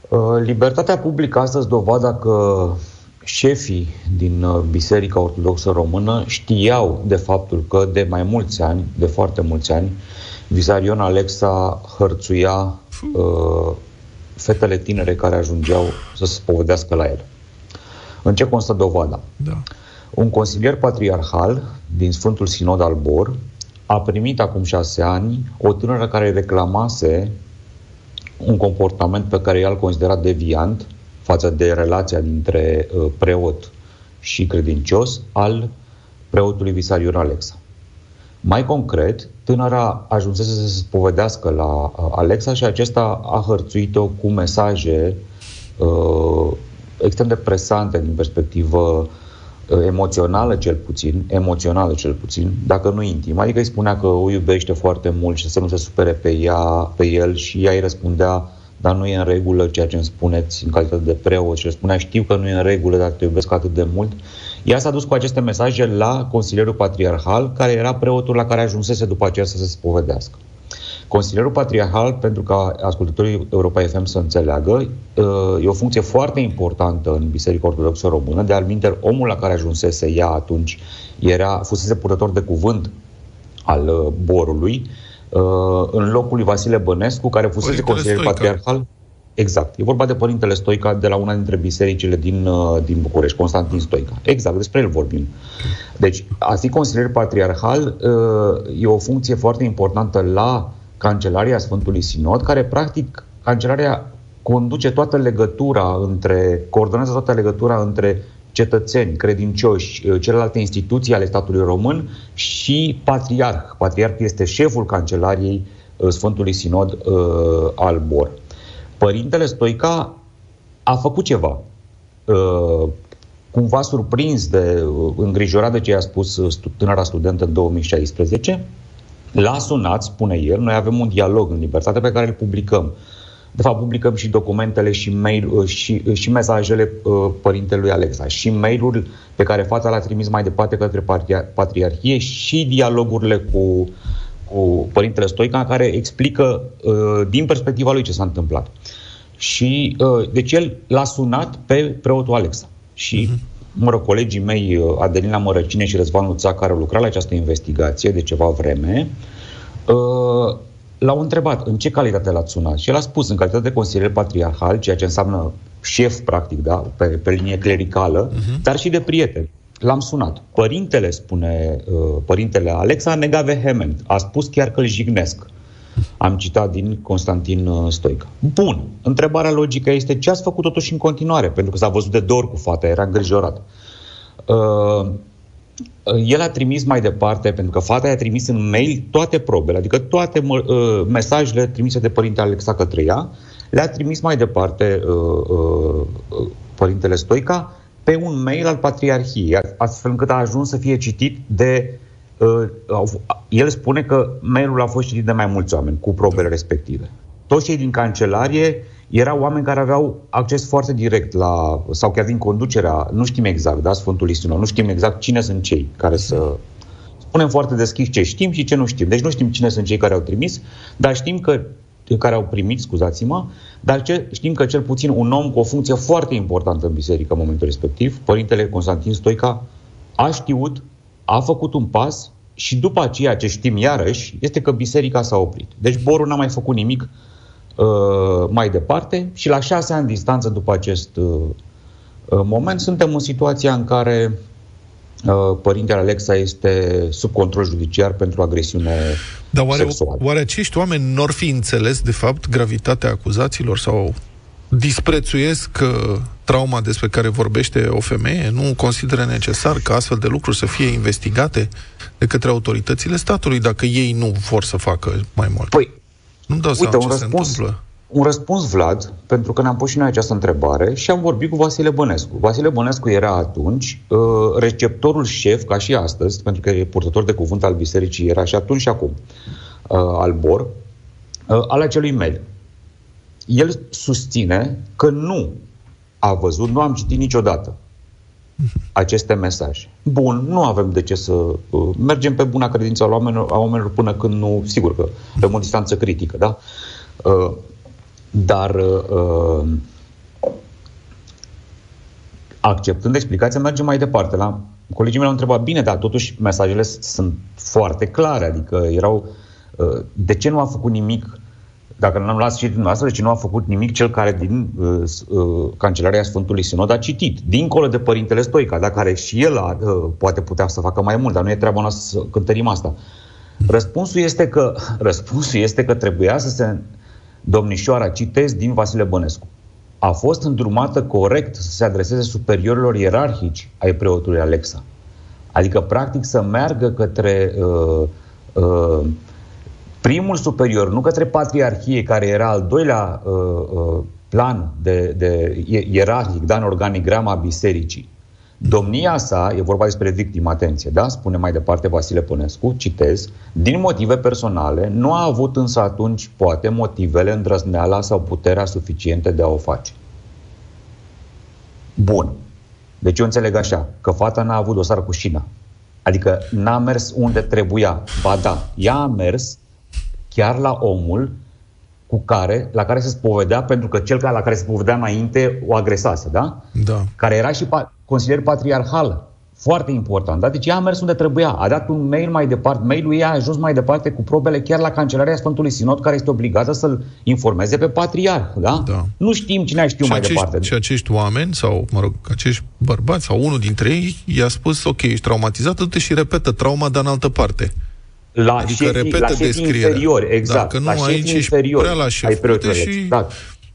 Uh, Libertatea publică astăzi dovada că șefii din uh, Biserica Ortodoxă Română știau de faptul că de mai mulți ani, de foarte mulți ani, Visarion Alexa hărțuia uh, fetele tinere care ajungeau să se spovedească la el. În ce constă dovada? Da. Un consilier patriarhal din Sfântul Sinod al Bor a primit acum șase ani o tânără care reclamase un comportament pe care el considera deviant față de relația dintre uh, preot și credincios al preotului Visarion Alexa. Mai concret, tânăra ajunsese să se spovedească la uh, Alexa și acesta a hărțuit-o cu mesaje uh, extrem de presante din perspectivă uh, emoțională cel puțin, emoțională cel puțin, dacă nu intim. Adică îi spunea că o iubește foarte mult și să nu se supere pe ea, pe el și ea îi răspundea dar nu e în regulă ceea ce îmi spuneți în calitate de preot și îl spunea știu că nu e în regulă, dar te iubesc atât de mult. Ea s-a dus cu aceste mesaje la consilierul patriarhal, care era preotul la care ajunsese după aceea să se spovedească. Consilierul patriarhal, pentru ca ascultătorii Europa FM să înțeleagă, uh, e o funcție foarte importantă în Biserica Ortodoxă Română. De alminte, omul la care ajunsese ea atunci era, fusese purtător de cuvânt al uh, borului, uh, în locul lui Vasile Bănescu, care fusese Părintele consilier Stoica. patriarhal. Exact. E vorba de Părintele Stoica de la una dintre bisericile din, uh, din București, Constantin Stoica. Exact, despre el vorbim. Deci, a fi consilier patriarhal uh, e o funcție foarte importantă la Cancelaria Sfântului Sinod, care practic Cancelaria conduce toată legătura între, coordonează toată legătura între cetățeni, credincioși, uh, celelalte instituții ale statului român și patriarh. Patriarh este șeful Cancelariei uh, Sfântului Sinod uh, al Bor. Părintele Stoica a făcut ceva. Uh, cumva surprins de, uh, îngrijorat de ce i-a spus uh, stu- tânăra studentă în 2016, l-a sunat, spune el, noi avem un dialog în libertate pe care îl publicăm. De fapt, publicăm și documentele și, mail, uh, și, uh, și mesajele uh, părintelui Alexa și mail-ul pe care fata l-a trimis mai departe către patria- patriarhie și dialogurile cu, cu părintele Stoica care explică uh, din perspectiva lui ce s-a întâmplat. Și uh, deci el l-a sunat pe preotul Alexa. Și, mă rog, colegii mei, uh, Adelina Mărăcine și Răzvan Luța, care au lucrat la această investigație de ceva vreme, uh, l-au întrebat în ce calitate l-ați sunat. Și el a spus în calitate de consilier patriarhal, ceea ce înseamnă șef, practic, da, pe, pe linie clericală, uh-huh. dar și de prieten. L-am sunat. Părintele, spune uh, părintele Alexa, a negat vehement. A spus chiar că îl jignesc. Am citat din Constantin uh, Stoica. Bun. Întrebarea logică este ce ați făcut totuși în continuare? Pentru că s-a văzut de două ori cu fata, era îngrijorat. Uh, el a trimis mai departe, pentru că fata i-a trimis în mail toate probele, adică toate uh, mesajele trimise de părinte Alexa către ea, le-a trimis mai departe uh, uh, părintele Stoica pe un mail al Patriarhiei, astfel încât a ajuns să fie citit de uh, el spune că mailul a fost citit de mai mulți oameni cu probele respective. Toți cei din cancelarie erau oameni care aveau acces foarte direct la, sau chiar din conducerea, nu știm exact, da, Sfântul Istinor, nu știm exact cine sunt cei care să... Spunem foarte deschis ce știm și ce nu știm. Deci nu știm cine sunt cei care au trimis, dar știm că care au primit, scuzați-mă, dar ce, știm că cel puțin un om cu o funcție foarte importantă în biserică în momentul respectiv, Părintele Constantin Stoica, a știut, a făcut un pas și după aceea ce știm iarăși este că biserica s-a oprit. Deci Borul n-a mai făcut nimic uh, mai departe și la șase ani distanță după acest uh, uh, moment suntem în situația în care uh, părintele Alexa este sub control judiciar pentru agresiune Dar oare, sexuală. oare acești oameni n-or fi înțeles, de fapt, gravitatea acuzațiilor sau disprețuiesc uh, trauma despre care vorbește o femeie? Nu consideră necesar ca astfel de lucruri să fie investigate de către autoritățile statului dacă ei nu vor să facă mai mult? Păi, nu-mi dau uite, seama un ce răspuns, se întâmplă. un răspuns, Vlad, pentru că ne-am pus și noi această întrebare și am vorbit cu Vasile Bănescu. Vasile Bănescu era atunci uh, receptorul șef, ca și astăzi, pentru că e purtător de cuvânt al bisericii, era și atunci și acum, uh, al BOR, uh, al acelui mail. El susține că nu a văzut, nu am citit niciodată aceste mesaje. Bun, nu avem de ce să uh, mergem pe buna credință a oamenilor, a oamenilor până când nu, sigur că pe o distanță critică, da? Uh, dar uh, acceptând explicația, mergem mai departe. La, colegii mei au întrebat, bine, dar totuși mesajele s- sunt foarte clare, adică erau, uh, de ce nu a făcut nimic dacă nu am luat și dumneavoastră, de ce nu a făcut nimic cel care din uh, s- uh, Cancelaria Sfântului Sinod a citit, dincolo de Părintele Stoica, da, care și el a, uh, poate putea să facă mai mult, dar nu e treaba noastră să cântărim asta. Răspunsul este că, răspunsul este că trebuia să se... Domnișoara, citez din Vasile Bănescu. A fost îndrumată corect să se adreseze superiorilor ierarhici ai preotului Alexa. Adică, practic, să meargă către uh, uh, primul superior, nu către patriarhie, care era al doilea uh, uh, plan de, de ie- ierarhic, da, în organigrama bisericii. Domnia sa, e vorba despre victimă, atenție, da? Spune mai departe Vasile Pănescu, citez, din motive personale, nu a avut însă atunci, poate, motivele, îndrăzneala sau puterea suficiente de a o face. Bun. Deci eu înțeleg așa, că fata n-a avut dosar cu șina. Adică n-a mers unde trebuia. Ba da, ea a mers chiar la omul cu care, la care se spovedea, pentru că cel la care se spovedea înainte o agresase, da? Da. Care era și pa- consilier patriarhal. Foarte important, da? Deci ea a mers unde trebuia. A dat un mail mai departe. Mailul ei a ajuns mai departe cu probele chiar la Cancelaria Sfântului Sinod, care este obligată să-l informeze pe patriarh, da? Da. Nu știm cine a știut și mai acești, departe. Și acești oameni, sau, mă rog, acești bărbați, sau unul dintre ei, i-a spus, ok, ești traumatizat, du-te și repetă trauma, dar în altă parte. La adică șefii- repetă la șefii descrierea. inferiori, exact. Dacă nu La șefii aici ești inferiori prea la ai șef, preotului du-te Alex. și Da.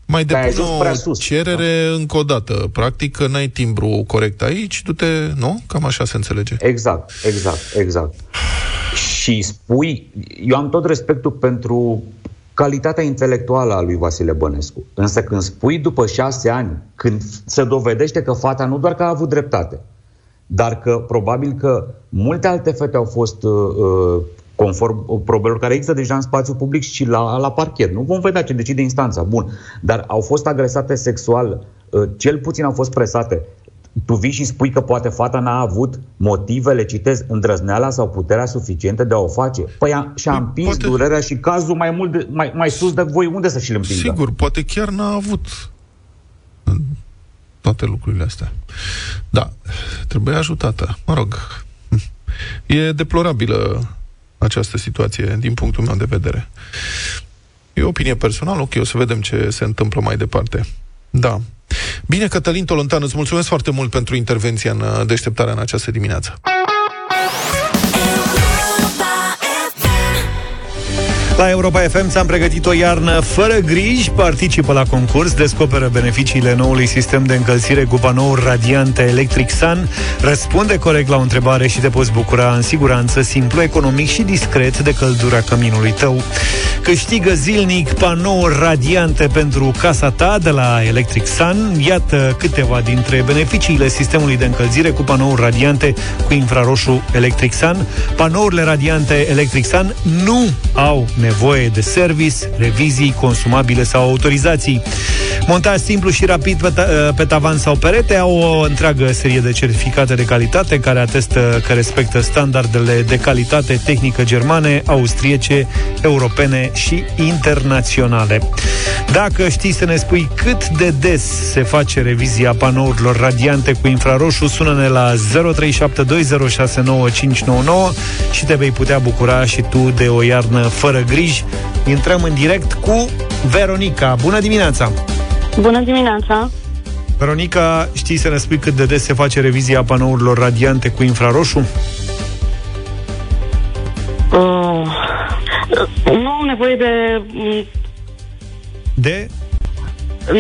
mai Că ai depune ajuns prea o sus, cerere încă o dată. Practic, că n-ai timbru corect aici, du-te, nu? Cam așa se înțelege. Exact, exact, exact. Și spui, eu am tot respectul pentru calitatea intelectuală a lui Vasile Bănescu. Însă când spui după șase ani, când se dovedește că fata nu doar că a avut dreptate, dar că probabil că multe alte fete au fost uh, uh, conform probelor care există deja în spațiu public și la, la parchet. Nu vom vedea ce decide instanța. Bun. Dar au fost agresate sexual, uh, cel puțin au fost presate. Tu vii și spui că poate fata n-a avut motivele, citez, îndrăzneala sau puterea suficientă de a o face. Păi a, și-a împins poate- durerea și cazul mai, mult de, mai, mai sus de voi. Unde să și-l împingă? Sigur, poate chiar n-a avut toate lucrurile astea. Da, trebuie ajutată. Mă rog, e deplorabilă această situație din punctul meu de vedere. E o opinie personală, ok, o să vedem ce se întâmplă mai departe. Da. Bine, Cătălin Tolontan, îți mulțumesc foarte mult pentru intervenția în uh, deșteptarea în această dimineață. La Europa FM ți-am pregătit o iarnă fără griji, participă la concurs, descoperă beneficiile noului sistem de încălzire cu panouri radiante Electric Sun, răspunde corect la o întrebare și te poți bucura în siguranță, simplu, economic și discret de căldura căminului tău. Câștigă zilnic panouri radiante pentru casa ta de la Electric Sun. Iată câteva dintre beneficiile sistemului de încălzire cu panouri radiante cu infraroșu Electric Sun. Panourile radiante Electric Sun nu au nevoie de service, revizii, consumabile sau autorizații. Montaj simplu și rapid pe, ta- pe tavan sau perete au o întreagă serie de certificate de calitate care atestă că respectă standardele de calitate tehnică germane, austriece, europene și internaționale. Dacă știi să ne spui cât de des se face revizia panourilor radiante cu infraroșu, sună-ne la 0372069599 și te vei putea bucura și tu de o iarnă fără griji. Intrăm în direct cu Veronica. Bună dimineața! Bună dimineața! Veronica, știi să ne spui cât de des se face revizia panourilor radiante cu infraroșu? Uh, nu au nevoie de... mm, De?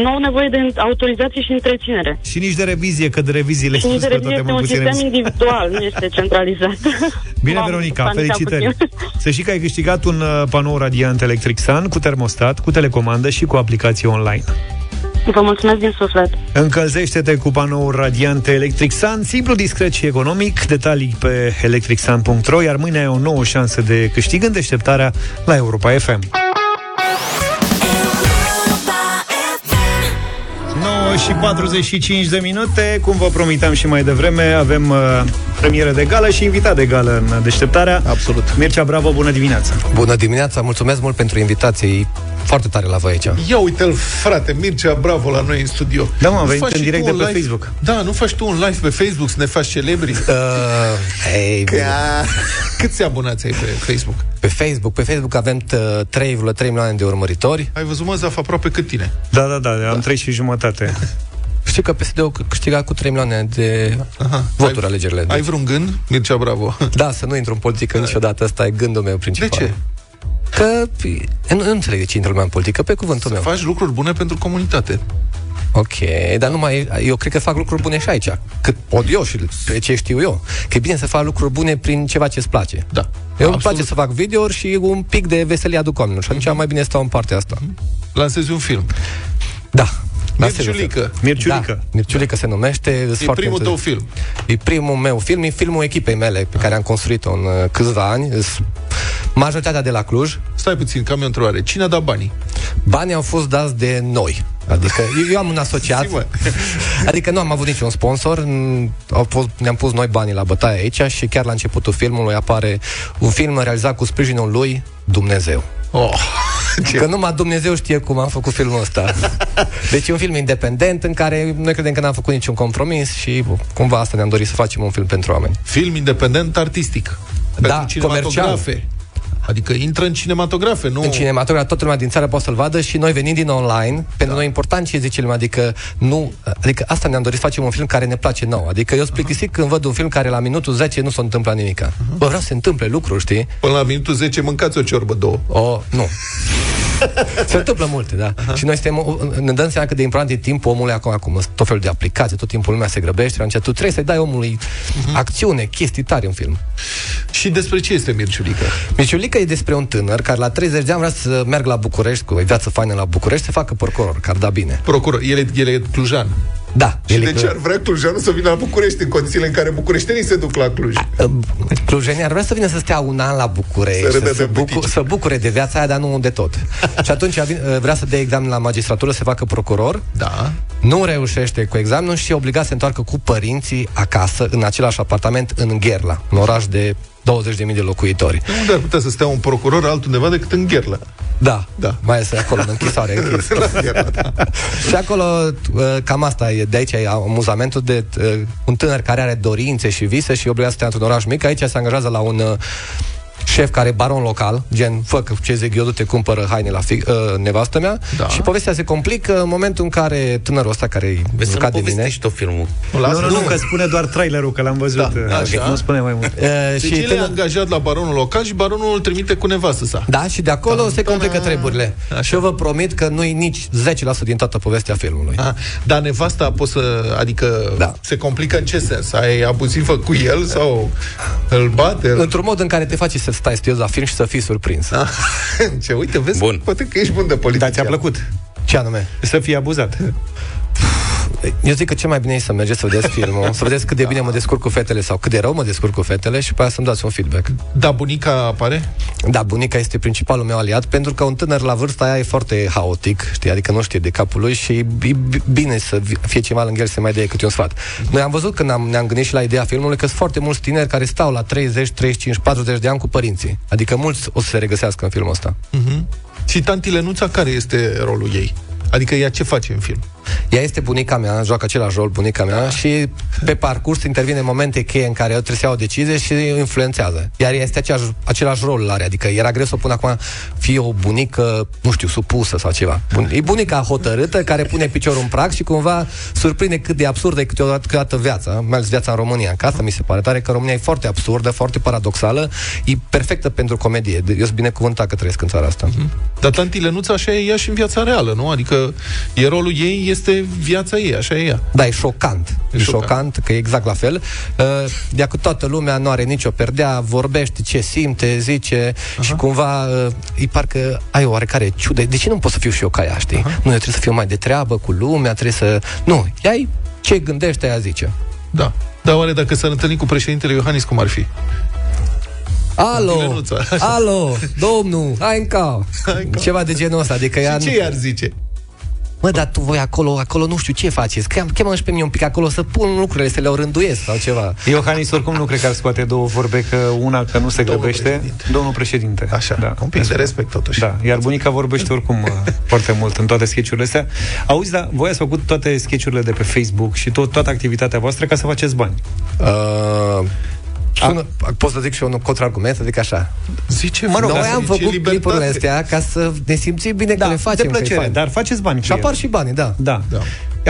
Nu au nevoie de autorizație și întreținere. Și nici de revizie, că de reviziile Și nici de spus că revizie toate este mă un puțin sistem individual, nu este centralizat. Bine, M-am Veronica, panicat felicitări! puțin. Să știi că ai câștigat un uh, panou radiant Electric Sun cu termostat, cu telecomandă și cu aplicație online. Vă mulțumesc din suflet. Încălzește-te cu panouri radiante Electric Sun, simplu, discret și economic. Detalii pe electricsun.ro, iar mâine ai o nouă șansă de câștig în deșteptarea la Europa FM. Și 45 de minute, cum vă promiteam și mai devreme, avem uh, premieră de gală și invitat de gală în deșteptarea. Absolut. Mircea Bravo, bună dimineața! Bună dimineața, mulțumesc mult pentru invitație. E foarte tare la voi aici. Ia uite-l, frate, Mircea, bravo la noi în studio. Da, mă, am Nu venit faci în și direct tu de un pe live? Facebook. Da, nu faci tu un live pe Facebook să ne faci celebri? Uh, hey, Că... Câți abonați ai pe Facebook? Pe Facebook, pe Facebook avem uh, 3,3 milioane de urmăritori. Ai văzut, mă, Zaf, aproape cât tine. Da, da, da, am trei și jumătate. Știu că PSD-ul câștiga cu 3 milioane de Aha. voturi Ai- alegerile. Ai vreun gând? Mircea, bravo. Da, să nu intru în politică niciodată, ăsta e gândul meu principal. De ce? Că eu nu, nu înțeleg de ce intră lumea în politică, pe cuvântul meu. Faci lucruri bune pentru comunitate. Ok, dar nu mai, eu cred că fac lucruri bune și aici, cât pot eu și pe ce știu eu. Că e bine să fac lucruri bune prin ceva ce îți place. Da. Eu îmi place să fac videouri și un pic de veselie aduc oamenilor. Și atunci mai bine stau în partea asta. Lansezi un film. Da. Mirciulică. Mirciulică. Da, Mirciulică se numește. E primul tău film. E primul meu film, e filmul echipei mele pe care am construit-o în uh, câțiva ani. Îs- Majoritatea de la Cluj. Stai puțin, că am eu o întrebare. Cine a dat banii? Banii au fost dați de noi. Adică eu, eu am un asociat. Zi, mă. adică nu am avut niciun sponsor. n- Au fost, ne-am pus noi banii la bătaie aici și chiar la începutul filmului apare un film realizat cu sprijinul lui Dumnezeu. Oh, Că numai Dumnezeu știe cum am făcut filmul ăsta. Deci e un film independent în care noi credem că n-am făcut niciun compromis și cumva asta ne-am dorit să facem un film pentru oameni. Film independent artistic. Da, Pentru cinematografe. Adică intră în cinematografe, nu... În cinematograf toată lumea din țară poate să-l vadă și noi venind din online, pentru noi e important ce zice lumea, adică nu, adică asta ne-am dorit să facem un film care ne place nou. Adică eu sunt plictisit când văd un film care la minutul 10 nu se întâmplă nimic. Bă, vreau să se întâmple lucruri, știi? Până la minutul 10 mâncați o ciorbă, două. Oh, nu. Se întâmplă multe, da. Uh-huh. Și noi suntem, ne dăm seama că de important e timpul omului acum, acum sunt tot felul de aplicații, tot timpul lumea se grăbește, și atunci tu trebuie să-i dai omului uh-huh. acțiune, chestii tare în film. Și despre ce este Mirciulică? Mirciulică e despre un tânăr care la 30 de ani vrea să meargă la București, cu o viață faină la București, să facă procuror, care da bine. Procuror, el e, el e clujan. Da. Și el e de ce clu- ar vrea clujanul să vină la București în condițiile în care bucureștenii se duc la Cluj? Clujenii ar vrea să vină să stea un an la București, Să să, râdă să, de bucu- să bucure de viața aia, dar nu de tot. și atunci vin- vrea să dea examen la magistratură, să facă procuror, Da. nu reușește cu examenul și e obligat să se întoarcă cu părinții acasă, în același apartament, în Gherla, un oraș de 20.000 de locuitori. Unde ar putea să stea un procuror altundeva decât în Gherla? Da, Da. mai ales acolo, în închisoare închis. La Gherla, da. și acolo, uh, cam asta e, de aici e amuzamentul de uh, un tânăr care are dorințe și vise și e obligat să stea într-un oraș mic. Aici se angajează la un uh, șef care e baron local, gen, fă că ce zic eu, du-te cumpără haine la fi, uh, nevastă mea Da. și povestea se complică în momentul în care tânărul ăsta care e Vezi să nu jucat de mine povestești tot filmul. Nu, nu, nu, că spune doar trailerul, că l-am văzut. Da, așa. nu spune mai mult. uh, Deci și el e tânăr, angajat la baronul local și baronul îl trimite cu nevastă sa. da, și de acolo se complică treburile. Așa. Și eu vă promit că nu e nici 10% din toată povestea filmului. Ah, dar nevasta poți să... Adică Da. se complică în ce sens? Ai abuzivă cu el sau îl bate? Îl... Într-un mod în care te face să stai studios la film și să fii surprins. Ah, ce, uite, vezi? Bun. Poate că ești bun de politică. Dar ți-a plăcut Ce anume? să fii abuzat. Eu zic că cel mai bine e să mergeți să vedeți filmul, să vedeți cât de bine mă descurc cu fetele sau cât de rău mă descurc cu fetele și pe aia să-mi dați un feedback. Da, bunica apare? Da, bunica este principalul meu aliat pentru că un tânăr la vârsta aia e foarte haotic, știi, adică nu știe de capul lui și e b- bine să vi- fie cineva lângă el să mai dea câte un sfat. Noi am văzut când am, ne-am gândit și la ideea filmului că sunt foarte mulți tineri care stau la 30, 35, 40 de ani cu părinții. Adică mulți o să se regăsească în filmul ăsta. Mhm. Și tanti Lenuța, care este rolul ei? Adică ea ce face în film? Ea este bunica mea, joacă același rol bunica mea și pe parcurs intervine momente cheie în care eu trebuie să iau o decizie și o influențează. Iar ea este aceeași, același rol are, adică era greu să o pun acum fie o bunică, nu știu, supusă sau ceva. Bun, e bunica hotărâtă care pune piciorul în prag și cumva surprinde cât de absurdă e câteodată, câteodată viața, mai ales viața în România. Că asta mi se pare tare, că România e foarte absurdă, foarte paradoxală, e perfectă pentru comedie. Eu sunt binecuvântat că trăiesc în țara asta. Dar tanti Lenuța așa e ea și în viața reală, nu? Adică e rolul ei, este viața ei, așa e ea. Da, e șocant. E, E e șocant. șocant, că e exact la fel. Uh, De cu toată lumea nu are nicio perdea, vorbește ce simte, zice uh-huh. și cumva uh, îi parcă ai o oarecare ciudă. De ce nu pot să fiu și eu ca ea, știi? Uh-huh. Nu, eu trebuie să fiu mai de treabă cu lumea, trebuie să... Nu, ea ce gândește, ea zice. Da. Dar oare dacă s-ar întâlni cu președintele Iohannis, cum ar fi? Alo, Lenuța, așa. alo, domnul, hai încă. Hai încă. Ceva de genul ăsta, adică ea... Și ce i-ar zice? Mă, dar tu voi acolo, acolo nu știu ce faceți. Cheam, cheamă și pe mine un pic acolo să pun lucrurile, să le orânduiesc sau ceva. Iohannis oricum nu cred că ar scoate două vorbe, că una că nu se Domnul grăbește. președinte. Domnul președinte. Așa, da. un pic de respect totuși. Da, iar bunica vorbește oricum uh, foarte mult în toate sketchurile astea. Auzi, dar voi ați făcut toate sketchurile de pe Facebook și tot, toată activitatea voastră ca să faceți bani. Uh, sună, pot să zic și eu un contraargument, să zic așa. Zice, Mă rog, Noi zice am făcut libertate. clipurile astea ca să ne simțim bine că le facem. de că e plăcere, fain. dar faceți bani. cu Și apar ele. și banii, da. Da. Da.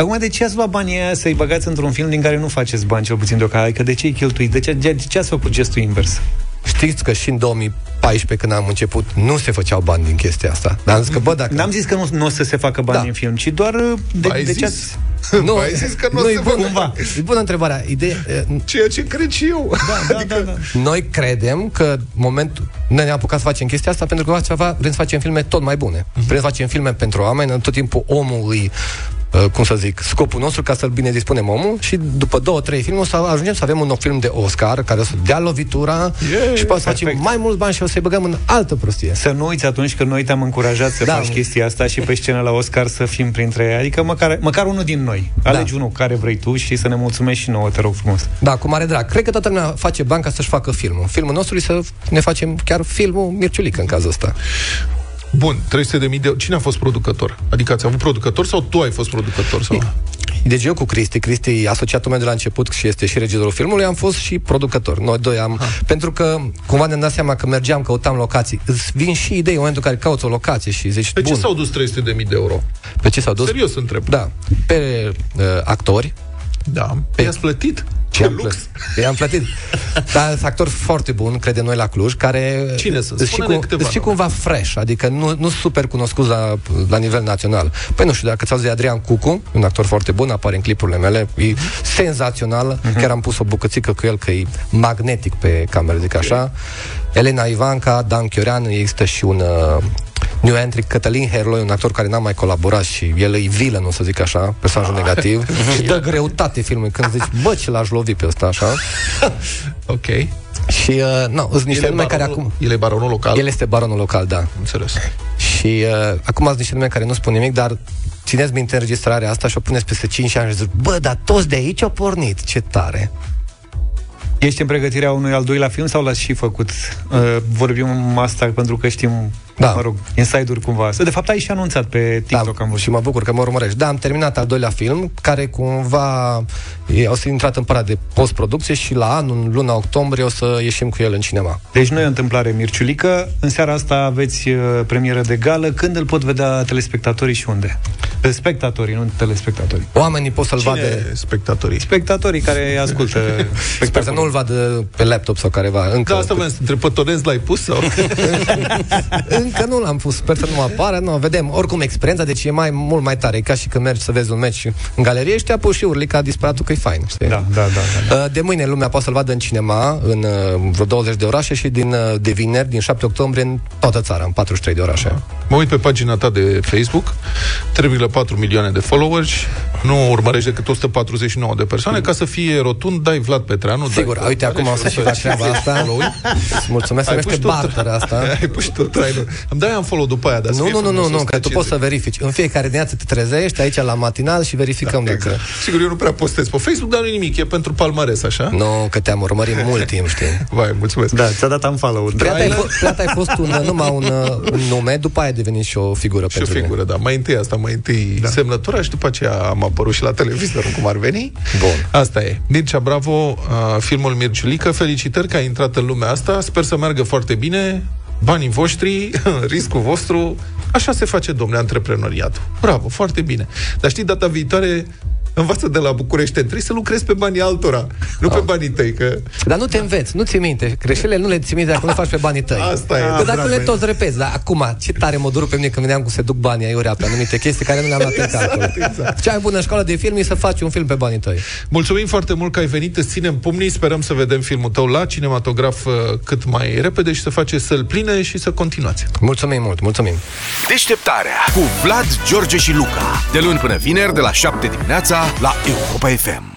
Acum, de ce ați luat banii aia să-i băgați într-un film din care nu faceți bani, cel puțin deocamdată? Adică de ce îi cheltuiți? De ce, de ce ați făcut gestul invers? Știți că și în 2014, când am început, nu se făceau bani din chestia asta. Dar am zis că, bă, dacă... N-am zis că nu, nu o să se facă bani Da. din film, ci doar uh, de, Ai de ce zis? ați... Nu, Ai zis că nu o nu să e facă bună, cumva. E bună întrebarea. Ideea, e, Ceea ce cred și eu. Da, da, da, da. Noi credem că momentul noi ne-am apucat să facem chestia asta pentru că ceva vrem să facem filme tot mai bune. Vrem să facem filme pentru oameni, tot timpul omul îi uh, cum să zic, scopul nostru ca să-l bine dispunem omul și după două, trei filme o să ajungem să avem un nou film de Oscar care o să dea lovitura Yeah, și poate să facem perfect. mai mulți bani și o să-i băgăm în altă prostie. Să nu uiți atunci că noi te-am încurajat să Da. faci chestia asta și pe scenă la Oscar să fim printre ei. Adică măcar, măcar unul din noi. Alegi unul care vrei tu și să ne mulțumești și nouă, te rog frumos. Da, cu mare drag. Cred că toată lumea face bani ca să-și facă filmul. Filmul nostru e să ne facem chiar filmul Mirciulic în cazul ăsta. Bun, 300 de mii de Cine a fost producător? Adică ați avut producător sau tu ai fost producător? Sau? Deci eu cu Cristi, Cristi, asociatul meu de la început și este și regizorul filmului, am fost și producător. Noi doi am... Ha. Pentru că cumva ne-am dat seama că mergeam, căutam locații. Îți vin și idei în momentul în care cauți o locație și zici, Pe bun, ce s-au dus 300 de mii de euro? pe ce s-au dus? Serios întreb. Da, pe uh, actori, Da. Pe- I-ați plătit? Ce am lux. plătit. I-am plătit. Dar sunt actori foarte buni, credem noi, la Cluj, care... Cine sunt? sunt și, Spune-ne cu, câteva și cumva fresh, adică nu, nu super cunoscuți la, la nivel național. Păi nu știu, dacă ți-auzi de Adrian Cucu, un actor foarte bun, apare în clipurile mele, e senzațional, chiar am pus o bucățică cu el, că e magnetic pe cameră, zic așa. Elena Ivanca, Dan Chiorean, există și un... Uh, New entry, Cătălin Herloi, un actor care n-a mai colaborat și el e villain, să zic așa, personajul negativ, și dă greutate filmului când zici, bă, ce l-aș lovi pe ăsta, așa. Ok. Și, uh, nu, sunt niște El e nume care baronul- acum... El e baronul local? El este baronul local, da. Înțeles. Și uh, acum sunt niște nume care nu spun nimic, dar țineți minte înregistrarea asta și o puneți peste 5 ani și zic, bă, dar toți de aici au pornit, ce tare. Ești în pregătirea unui al doilea film sau l-ați și făcut? Uh, vorbim asta pentru că știm da. mă rog, inside-uri cumva. De fapt, ai și anunțat pe TikTok, da, am văzut. Și mă bucur că mă urmărești. Da, am terminat al doilea film, care cumva e, o să intrat în partea de post-producție și la anul, în luna octombrie, o să ieșim cu el în cinema. Deci nu e o întâmplare, Mirciulică. În seara asta aveți uh, premieră de gală. Când îl pot vedea telespectatorii și unde? Spectatorii, nu telespectatorii. Oamenii pot să-l Cine vadă... spectatorii? Spectatorii care ascultă Sper să nu-l vadă pe laptop sau careva. Încă. Da, asta vreau să întreb, pe torrent l-ai pus sau? Încă nu l-am pus, sper să nu apară, nu, vedem. Oricum, experiența, deci e mai, mult mai tare, e ca și când mergi să vezi un meci în galerie și te apuci și urli ca disperatul că e fain, știi? Da, da, da, da. De mâine lumea poate să-l vadă în cinema, în uh, vreo 20 de orașe și din, uh, de vineri, din 7 octombrie, în toată țara, în 43 de orașe. Mă uit pe pagina ta de Facebook, 3,4 milioane de followers, nu urmărești decât 149 de persoane, ca să fie rotund, dai Vlad Petreanu. Sigur, dai uite, acum o să și fac treaba asta. Mulțumesc, se numește barter asta. Ai pus tot trainul. Îmi dai un follow după aia, dar Nu, nu, nu, nu, nu, că tu poți să verifici. În fiecare dimineață te trezești aici la matinal și verificăm da, dacă... exact. Sigur, eu nu prea postez pe Facebook, dar nu nimic, e pentru palmares, așa? Nu, că te-am urmărit mult timp, știi? Vai, mulțumesc. Da, ți-a dat unfollow. Plata ai, f- plata ai fost un, numai un, un nume, după aia ai devenit și o figură și pentru o figură, da. Mai întâi asta, mai întâi da. semnătura și după aceea am apărut și la televizor, cum ar veni. Bun. Asta e. Mircea Bravo, uh, filmul Mirciulică, felicitări că ai intrat în lumea asta, sper să meargă foarte bine, banii voștri, riscul vostru, așa se face, domnule, antreprenoriatul. Bravo, foarte bine. Dar știi, data viitoare învață de la București, trebuie să lucrezi pe banii altora, nu pe banii tăi, că... Dar nu te înveți, nu ți minte. Greșelile nu le ți minte dacă nu faci pe banii tăi. Asta e. Că dacă bravo. le toți repeți, dar acum, ce tare mă dur pe mine când veneam cu se duc banii aiurea pe anumite chestii care nu le-am luat în calcul. exact. Cea mai bună școală de film e să faci un film pe banii tăi. Mulțumim foarte mult că ai venit, îți ținem pumnii, sperăm să vedem filmul tău la cinematograf uh, cât mai repede și să faceți să-l pline și să continuați. Mulțumim mult, mulțumim. Deșteptarea cu Vlad, George și Luca. De luni până vineri, de la 7 dimineața, la Europa FM.